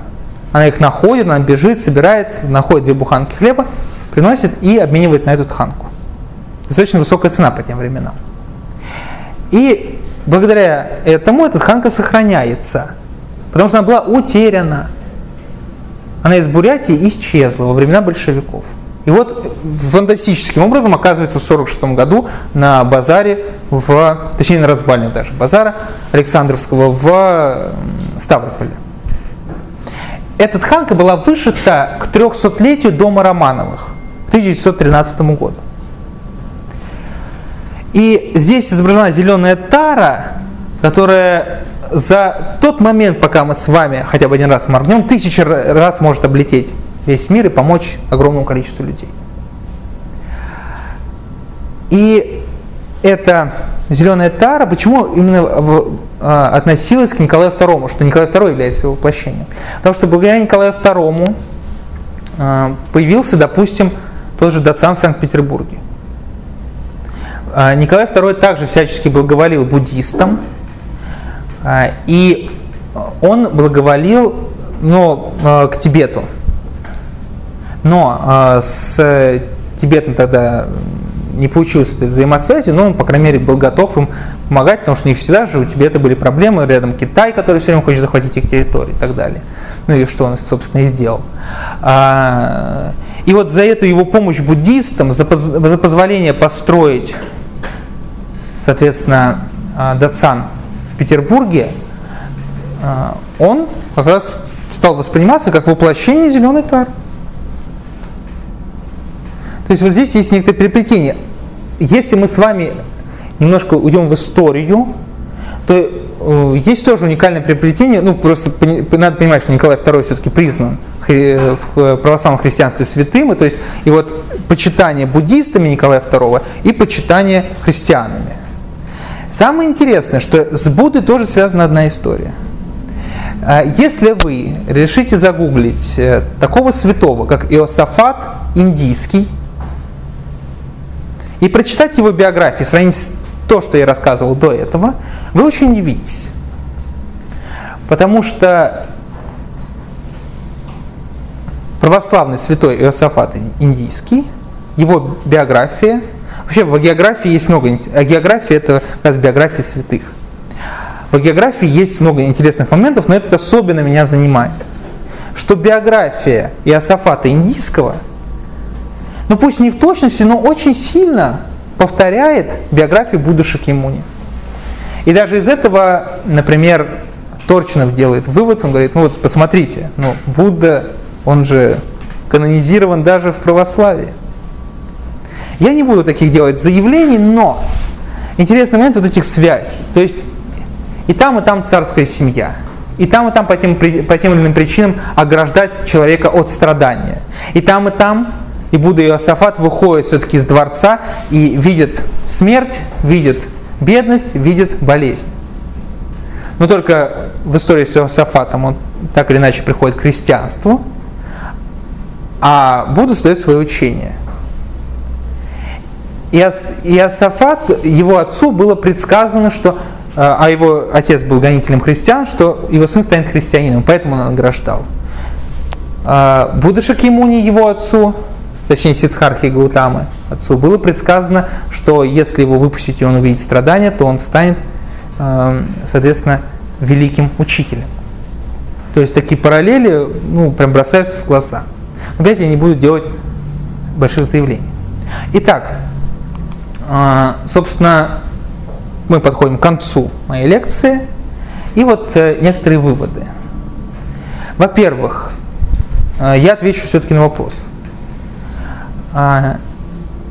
она их находит, она бежит, собирает, находит две буханки хлеба, приносит и обменивает на эту тханку. Достаточно высокая цена по тем временам. И благодаря этому эта тханка сохраняется, потому что она была утеряна. Она из Бурятии исчезла во времена большевиков. И вот фантастическим образом оказывается в 1946 году на базаре, в, точнее на развалине даже базара Александровского в Ставрополе. Эта тканка была вышита к 300-летию дома Романовых, к 1913 году. И здесь изображена зеленая тара, которая за тот момент, пока мы с вами хотя бы один раз моргнем, тысячи раз может облететь весь мир и помочь огромному количеству людей. И эта зеленая тара, почему именно относилась к Николаю II, что Николай II является его воплощением. Потому что благодаря Николаю II а, появился, допустим, тот же Дацан в Санкт-Петербурге. А, Николай II также всячески благоволил буддистам, и он благоволил но, к Тибету. Но с Тибетом тогда не получилось этой взаимосвязи, но он, по крайней мере, был готов им помогать, потому что не всегда же у тебя это были проблемы, рядом Китай, который все время хочет захватить их территорию и так далее. Ну и что он, собственно, и сделал. А, и вот за эту его помощь буддистам, за, поз, за позволение построить, соответственно, а, Дацан в Петербурге, а, он как раз стал восприниматься как воплощение зеленой тары. То есть вот здесь есть некоторые переплетения. Если мы с вами немножко уйдем в историю, то э, есть тоже уникальное приобретение, ну просто надо понимать, что Николай II все-таки признан в православном христианстве святым, и то есть и вот почитание буддистами Николая II и почитание христианами. Самое интересное, что с Буддой тоже связана одна история. А если вы решите загуглить э, такого святого, как Иосафат Индийский, и прочитать его биографию, сравнить то, что я рассказывал до этого, вы очень удивитесь. Потому что православный святой Иосафат Индийский, его биография, вообще в географии есть много, а география это как раз биография святых. В географии есть много интересных моментов, но это особенно меня занимает. Что биография Иосафата Индийского, ну пусть не в точности, но очень сильно повторяет биографию Будды Шакимуни. И даже из этого, например, Торчинов делает вывод, он говорит, ну вот посмотрите, ну, Будда, он же канонизирован даже в православии. Я не буду таких делать заявлений, но интересный момент вот этих связей. То есть и там, и там царская семья. И там, и там по тем, по тем или иным причинам ограждать человека от страдания. И там, и там и Будда Иосафат выходит все-таки из дворца и видит смерть, видит бедность, видит болезнь. Но только в истории с Иосафатом он так или иначе приходит к христианству, а Будда создает свое учение. Иосафат, его отцу было предсказано, что а, а его отец был гонителем христиан, что его сын станет христианином, поэтому он награждал. А, Будда Шакьямуни, его отцу, точнее Сидхархи Гаутамы, отцу, было предсказано, что если его выпустить и он увидит страдания, то он станет, эм, соответственно, великим учителем. То есть такие параллели, ну, прям бросаются в глаза. Опять я не буду делать больших заявлений. Итак, э, собственно, мы подходим к концу моей лекции. И вот э, некоторые выводы. Во-первых, э, я отвечу все-таки на вопрос –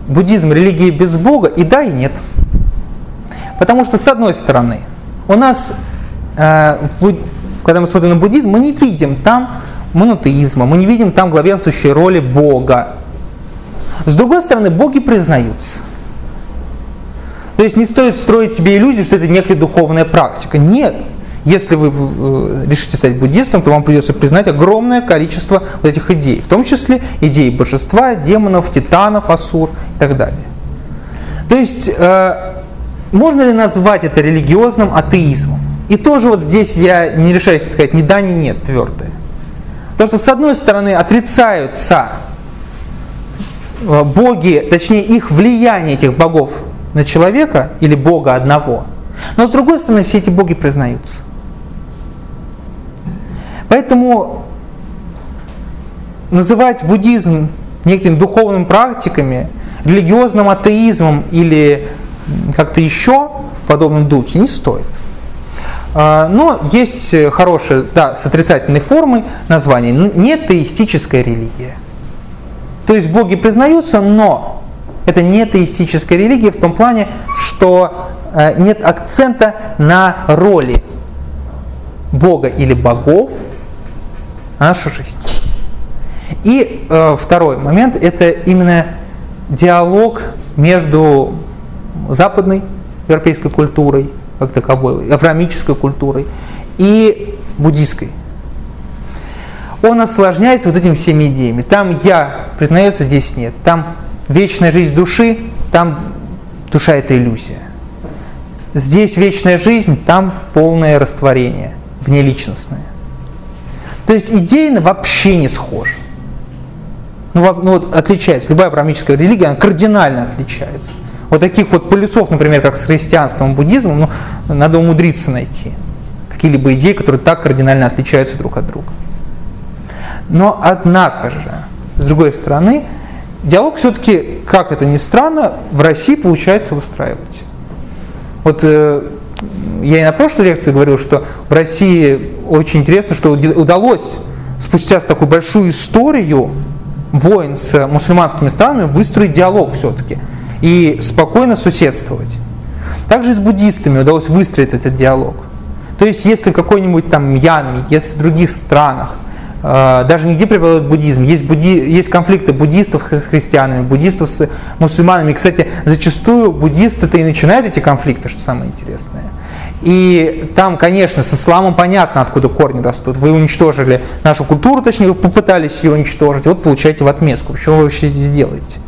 буддизм религия без Бога? И да, и нет. Потому что, с одной стороны, у нас, э, когда мы смотрим на буддизм, мы не видим там монотеизма, мы не видим там главенствующей роли Бога. С другой стороны, боги признаются. То есть не стоит строить себе иллюзии, что это некая духовная практика. Нет. Если вы решите стать буддистом, то вам придется признать огромное количество вот этих идей, в том числе идеи божества, демонов, титанов, асур и так далее. То есть, э, можно ли назвать это религиозным атеизмом? И тоже вот здесь я не решаюсь сказать ни да, ни нет твердое. Потому что с одной стороны отрицаются э, боги, точнее их влияние этих богов на человека или бога одного, но с другой стороны все эти боги признаются. Поэтому называть буддизм некими духовными практиками, религиозным атеизмом или как-то еще в подобном духе не стоит. А, но есть хорошее, да, с отрицательной формой название, не теистическая религия. То есть боги признаются, но это не теистическая религия в том плане, что э, нет акцента на роли Бога или богов на нашу жизнь. И э, второй момент – это именно диалог между западной европейской культурой, как таковой, авраамической культурой, и буддийской. Он осложняется вот этими всеми идеями. Там я признается, здесь нет. Там вечная жизнь души, там душа – это иллюзия. Здесь вечная жизнь, там полное растворение, внеличностное. То есть идейно вообще не схожи. Ну, ну вот отличается. Любая авраамическая религия, она кардинально отличается. Вот таких вот полюсов, например, как с христианством и буддизмом, ну, надо умудриться найти. Какие-либо идеи, которые так кардинально отличаются друг от друга. Но однако же, с другой стороны, диалог все-таки, как это ни странно, в России получается выстраивать. Вот э, я и на прошлой лекции говорил, что в России очень интересно, что удалось спустя такую большую историю войн с мусульманскими странами выстроить диалог все-таки и спокойно соседствовать. Также и с буддистами удалось выстроить этот диалог. То есть, если в какой-нибудь там Мьянме, если в других странах, даже нигде преподают буддизм, есть, будди, есть конфликты буддистов с христианами, буддистов с мусульманами. Кстати, зачастую буддисты-то и начинают эти конфликты, что самое интересное. И там, конечно, с исламом понятно, откуда корни растут. Вы уничтожили нашу культуру, точнее, вы попытались ее уничтожить, вот получаете в отместку. Что вы вообще здесь делаете?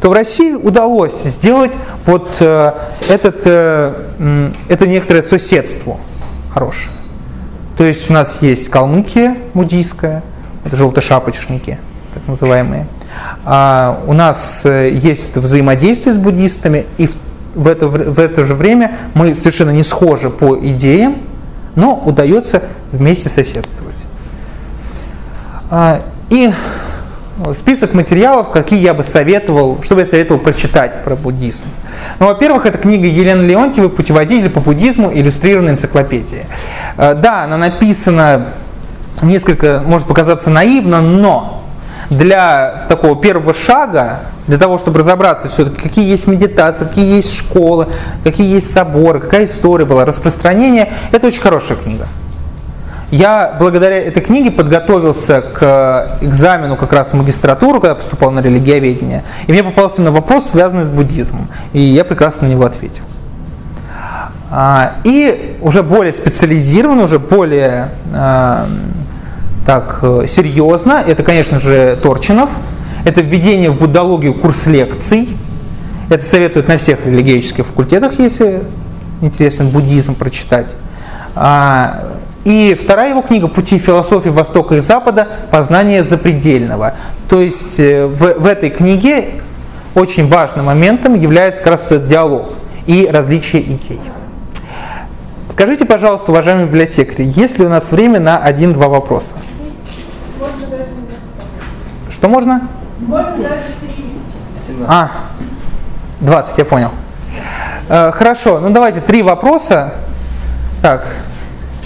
то в России удалось сделать вот э, этот, э, это некоторое соседство хорошее. То есть у нас есть Калмыкия буддийская, это желтошапочники, так называемые. А у нас э, есть взаимодействие с буддистами, и в, в, это, в это же время мы совершенно не схожи по идеям, но удается вместе соседствовать. А, и список материалов, какие я бы советовал, что бы я советовал прочитать про буддизм. Ну, во-первых, это книга Елены Леонтьевой «Путеводитель по буддизму. Иллюстрированная энциклопедия». Э, да, она написана несколько, может показаться наивно, но для такого первого шага, для того, чтобы разобраться все-таки, какие есть медитации, какие есть школы, какие есть соборы, какая история была, распространение, это очень хорошая книга. Я благодаря этой книге подготовился к экзамену как раз в магистратуру, когда поступал на религиоведение. И мне попался именно вопрос, связанный с буддизмом. И я прекрасно на него ответил. А, и уже более специализированно, уже более а, так серьезно, это, конечно же, Торчинов. Это введение в буддологию курс лекций. Это советуют на всех религиозных факультетах, если интересен буддизм прочитать. А, и вторая его книга «Пути философии Востока и Запада. Познание запредельного». То есть э, в, в этой книге очень важным моментом является как раз этот диалог и различие идей. Скажите, пожалуйста, уважаемые библиотекари, есть ли у нас время на один-два вопроса? Что можно? Можно даже. А, 20, я понял. Э, хорошо, ну давайте три вопроса. Так,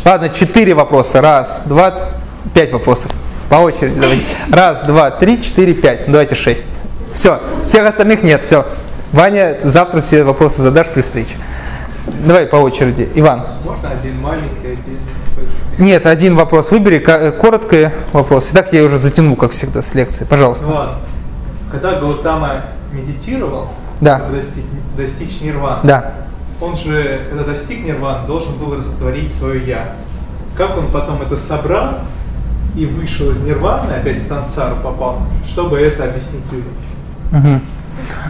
Ладно, четыре вопроса. Раз, два, пять вопросов. По очереди давайте. Раз, два, три, четыре, пять. Ну, давайте шесть. Все, всех остальных нет, все. Ваня, завтра все вопросы задашь при встрече. Давай по очереди. Иван. Можно один маленький, один большой? Нет, один вопрос выбери, короткий вопрос. Итак, я уже затяну, как всегда, с лекции. Пожалуйста. Ну ладно. Когда Гаутама медитировал, Да. чтобы достичь, достичь нирваны, Да. Он же, когда достиг нирваны, должен был растворить свое «я». Как он потом это собрал и вышел из нирваны, опять в сансару попал, чтобы это объяснить людям? Мгм.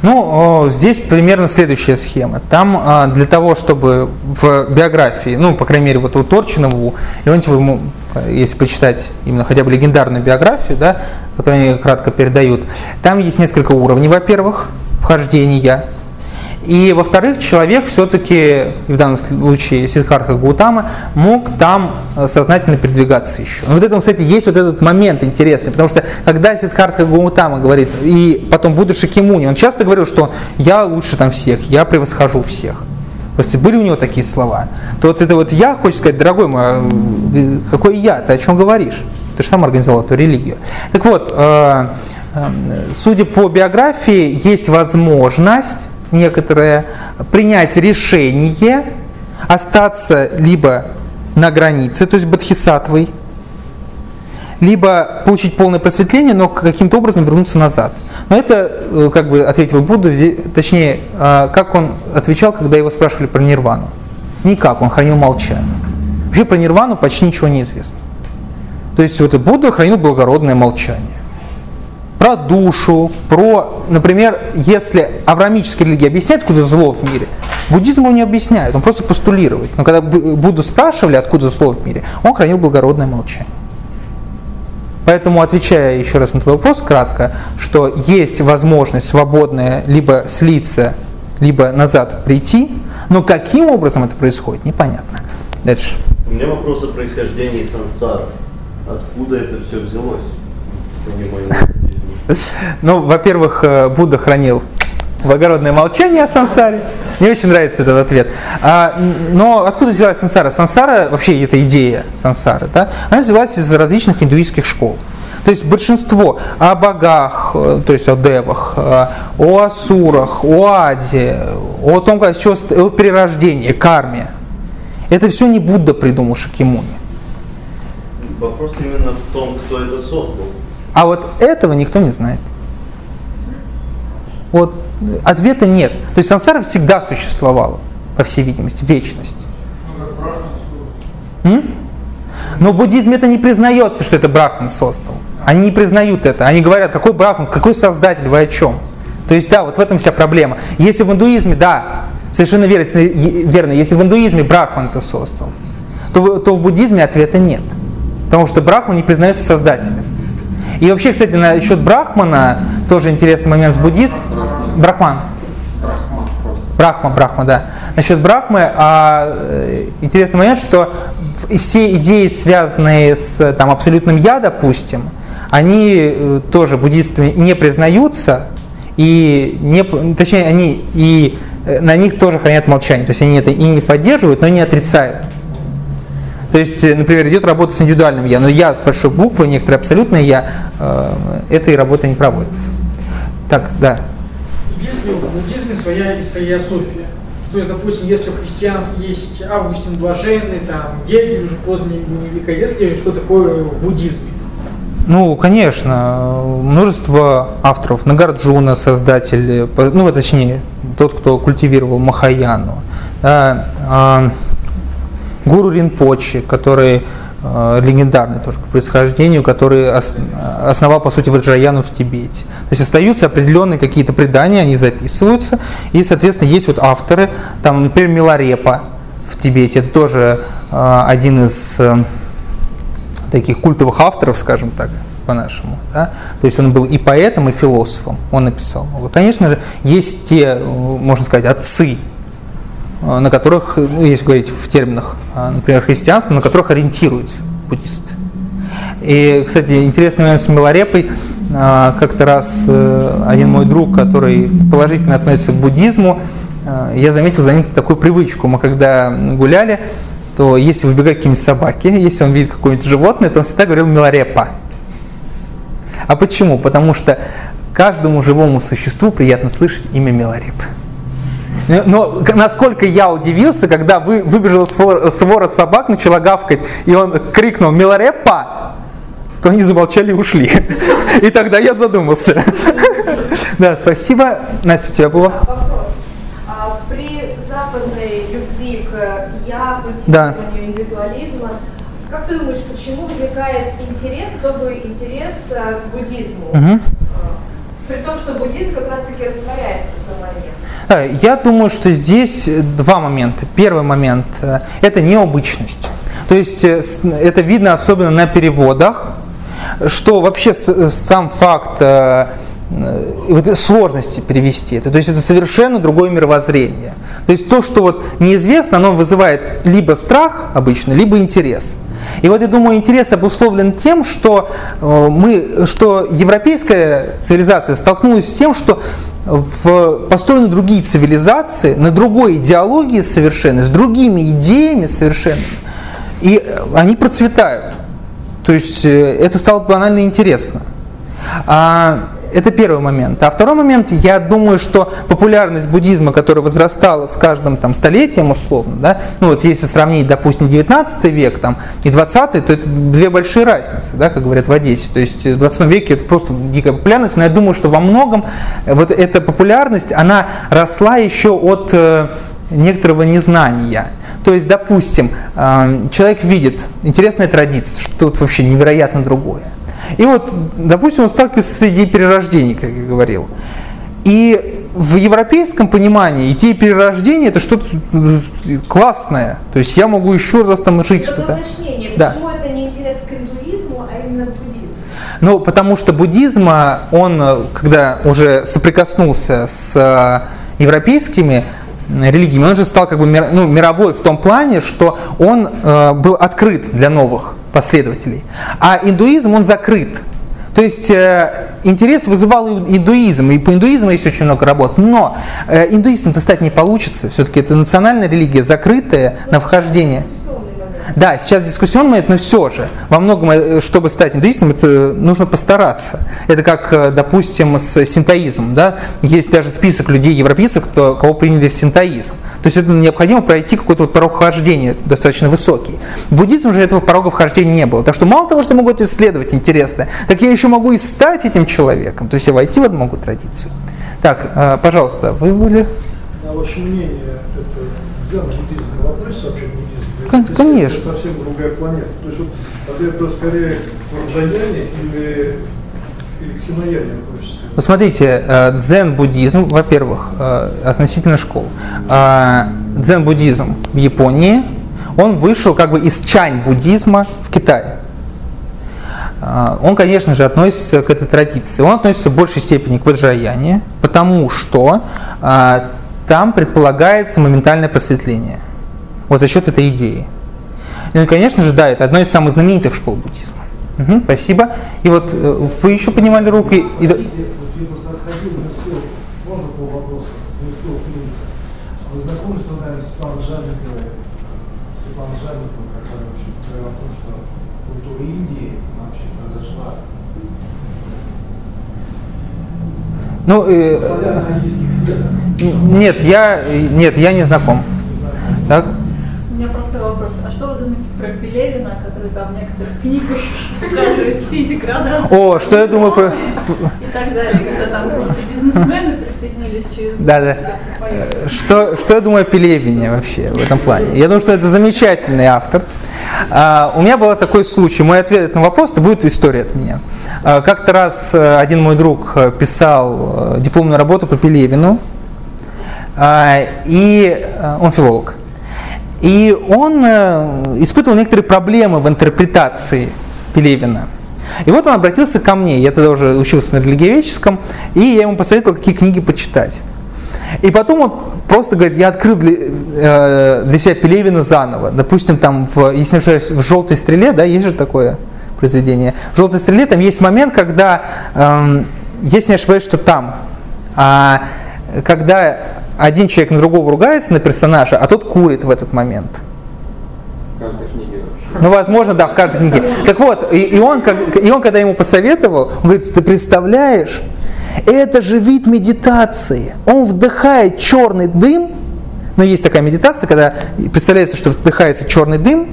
Ну, здесь примерно следующая схема. Там а, для того, чтобы в биографии, ну, по крайней мере, вот у Торчинова, у Леонтьева, ему, э, если почитать именно хотя бы легендарную биографию, да, которую они кратко передают, там есть несколько уровней, во-первых, вхождения. И, во-вторых, человек все-таки, в данном случае Сиддхартха Гаутама, мог там э, сознательно передвигаться еще. Но вот этом, кстати, есть вот этот момент интересный, потому что когда Сиддхартха Гаутама говорит, и потом Будда Шакимуни, он часто говорил, что я лучше там всех, я превосхожу всех. То есть были у него такие слова. То вот это вот я, хочешь сказать, дорогой мой, э, какой я, ты о чем говоришь? Ты же сам организовал эту религию. Так вот, э, судя по биографии, есть возможность некоторое, принять решение остаться либо на границе, то есть бодхисаттвой, либо получить полное просветление, но каким-то образом вернуться назад. Но это, э, как бы ответил Будда, точнее, а, как он отвечал, когда его спрашивали про нирвану. Никак, он хранил молчание. Вообще про нирвану почти ничего не известно. То есть вот и Будда хранил благородное молчание про душу, про, например, если авраамическая религия объясняет, откуда зло в мире, буддизм его не объясняет, он просто постулирует. Но когда Будду спрашивали, откуда зло в мире, он хранил благородное молчание. Поэтому, отвечая еще раз на твой вопрос кратко, что есть возможность свободная либо слиться, либо назад прийти, но каким образом это происходит, непонятно. Дальше. У меня вопрос о происхождении сансары. Откуда это все взялось? Понимаю. Ну, во-первых, э, Будда хранил благородное молчание о сансаре. Мне очень нравится этот ответ. А, но откуда взялась сансара? Сансара, вообще эта идея сансары, да, она взялась из различных индуистских школ. То есть большинство о богах, э, то есть о девах, э, о асурах, о аде, о том, как, о перерождении, карме. Это все не Будда придумал Шакимуни. Вопрос именно в том, кто это создал. А вот этого никто не знает. Вот ответа нет. То есть сансара всегда существовала, по всей видимости, вечность. М? Но в буддизме это не признается, что это Брахман создал. Они не признают это. Они говорят, какой Брахман, какой создатель, вы о чем? То есть, да, вот в этом вся проблема. Если в индуизме, да, совершенно верно, верно если в индуизме Брахман это создал, то то в буддизме ответа нет. Потому что Брахман не признается создателем. И вообще, кстати, насчет Брахмана, тоже интересный момент с буддизмом. Брахман. Брахма, Брахма, да. Насчет Брахмы, а, э, интересный момент, что все идеи, связанные с там, абсолютным я, допустим, они э, тоже буддистами не признаются, и не, точнее, они и э, на них тоже хранят молчание. То есть они это и не поддерживают, но не отрицают. То есть, например, идет работа с индивидуальным я, но я с большой буквы, некоторые абсолютные я, э, этой работы не проводится. Так, да. Есть ли в буддизме своя своя София? То есть, допустим, если в христианстве есть Августин Блаженный, там, Гегель уже позднее века, есть ли что такое в буддизме? Ну, конечно, множество авторов. Нагарджуна, создатель, ну, точнее, тот, кто культивировал Махаяну. Да, а, Гуру Ринпочи, который э, легендарный тоже по происхождению, который ос, основал, по сути, Ваджраяну в Тибете. То есть остаются определенные какие-то предания, они записываются, и, соответственно, есть вот авторы, там, например, Миларепа в Тибете, это тоже э, один из э, таких культовых авторов, скажем так, по-нашему. Да? То есть он был и поэтом, и философом, он написал много. Конечно же, есть те, можно сказать, отцы, на которых, ну, если говорить в терминах, э, например, христианства, на которых ориентируются буддисты. И, кстати, интересный момент с Миларепой. Э, как-то раз один мой друг, который положительно относится к буддизму, я заметил за ним такую привычку. Мы когда гуляли, то если выбегают какие-нибудь собаки, если он видит какое-нибудь животное, то он всегда говорил «миларепа». А почему? Потому что каждому живому существу приятно слышать имя Милареп. Но насколько я удивился, когда вы, выбежала свора собак, начала гавкать, и он крикнул «Миларепа!», то они замолчали и ушли. <laughs> И тогда я задумался. <laughs> Да, спасибо. Настя, у тебя было? Вопрос. А при западной любви к я, культивированию индивидуализма, как ты думаешь, почему возникает интерес, особый интерес э, к буддизму? Э, При том, что буддизм как раз-таки растворяет самое. Да, Я думаю, что здесь два момента. Первый момент э, – это необычность. То есть э, это видно особенно на переводах, что вообще сам факт э, э, вот сложности перевести это. То есть это совершенно другое мировоззрение. То есть то, что вот неизвестно, оно вызывает либо страх обычно, либо интерес. И вот я думаю, интерес обусловлен тем, что э, мы, что европейская цивилизация столкнулась с тем, что в, построены другие цивилизации, на другой идеологии совершенно, с другими идеями совершенно, и они процветают. То есть э, это стало банально интересно. А, это первый момент. А второй момент, я думаю, что популярность буддизма, которая возрастала с каждым там, столетием условно, да, ну вот если сравнить, допустим, 19 век там, и 20 то это две большие разницы, да, как говорят в Одессе. То есть в 20 веке это просто дикая популярность, но я думаю, что во многом вот эта популярность, она росла еще от э, некоторого незнания. То есть, допустим, э, человек видит интересная традиция, что-то вообще невероятно другое. И вот, допустим, он сталкивается с идеей перерождения, как я говорил. И в европейском понимании идея перерождения это что-то классное. То есть я могу еще раз там жить что-то. Да. почему это не интерес к индуизму, а именно к буддизму? Ну, потому что буддизм, а, он, э, когда уже соприкоснулся с э, европейскими религиями, он же стал как бы мир- ну, мировой в том плане, что он э, был открыт для новых последователей. А индуизм, он закрыт. То есть э, интерес вызывал индуизм, и по индуизму есть очень много работ, но э, индуистом-то стать не получится, все-таки это национальная религия, закрытая на вхождение. Да, сейчас дискуссионный момент, но все же, во многом, э, чтобы стать индуистом, это нужно постараться. Это как, э, допустим, с синтоизмом. Да? Есть даже список людей, европейцев, кто, кого приняли в синтоизм. То есть это необходимо пройти какой-то вот порог вхождения достаточно высокий. В буддизме же этого порога вхождения не было. Так что мало того, что могут исследовать интересно, так я еще могу и стать этим человеком. То есть я войти в эту могу традицию. Так, э, пожалуйста, вы были... На ваше мнение, это дзен буддизм относится вообще к буддизму? Кон- Это конечно. совсем другая планета. То есть вот, это скорее к Варджаяне или, или к Хинаяне относится? Посмотрите, э, дзен-буддизм, во-первых, э, относительно школ. Э, Дзен-буддизм в Японии, он вышел как бы из чань-буддизма в Китае. Он, конечно же, относится к этой традиции. Он относится в большей степени к ваджраяне, потому что там предполагается моментальное просветление. Вот за счет этой идеи. Ну конечно же, да, это одно из самых знаменитых школ буддизма. Мгм, спасибо. И вот э, вы еще поднимали руку. и- Индии Ну, э, ведах. Нет, я, нет, я не знаком. Так? Вопрос. А что вы думаете про Пелевина, который там в некоторых книгах показывает все эти градации? О, что я думаю про- И так далее, когда там просто бизнесмены присоединились через Да, да. Что, что я думаю о Пелевине вообще в этом плане? Я думаю, что это замечательный автор. А, у меня был такой случай. Мой ответ на вопрос это будет история от меня. А, как-то раз э, один мой друг э, писал э, дипломную работу по Пелевину, а, и он филолог. И он э, испытывал некоторые проблемы в интерпретации Пелевина. И вот он обратился ко мне, я тогда уже учился на религиоведческом, и я ему посоветовал, какие книги почитать. И потом он просто говорит, я открыл для, э, для себя Пелевина заново. Допустим, там, в, если не ошибаюсь, в «Желтой стреле», да, есть же такое произведение. В «Желтой стреле» там есть момент, когда, эм, если не ошибаюсь, что там, а, когда один человек на другого ругается, на персонажа, а тот курит в этот момент. В каждой книге вообще. Ну, возможно, да, в каждой книге. Так вот, и, и он, как- и он, когда ему посоветовал, он говорит, ты представляешь, это же вид медитации. Он вдыхает черный дым, но есть такая медитация, когда представляется, что вдыхается черный дым,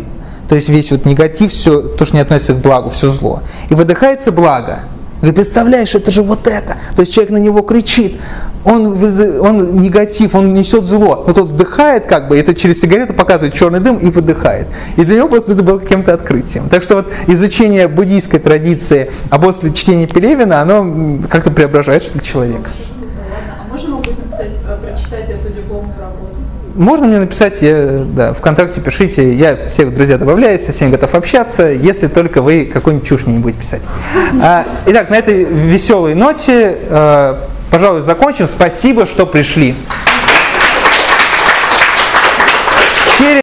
то есть весь вот негатив, все, то, что не относится к благу, все зло. И выдыхается благо. Говорит, представляешь, это же вот это. То есть человек на него кричит, он, он негатив, он несет зло. Но тот вдыхает как бы, это через сигарету показывает черный дым и выдыхает. И для него просто это было каким-то открытием. Так что вот изучение буддийской традиции, а после чтения Пелевина, оно как-то преображает что ли, человека. Ладно, а можно вам будет написать, э, прочитать эту дипломную работу? Можно мне написать, я, да, ВКонтакте пишите, я всех друзья добавляю, со всеми готов общаться, если только вы какую-нибудь чушь мне не будете писать. А, итак, на этой веселой ноте, э, пожалуй, закончим. Спасибо, что пришли.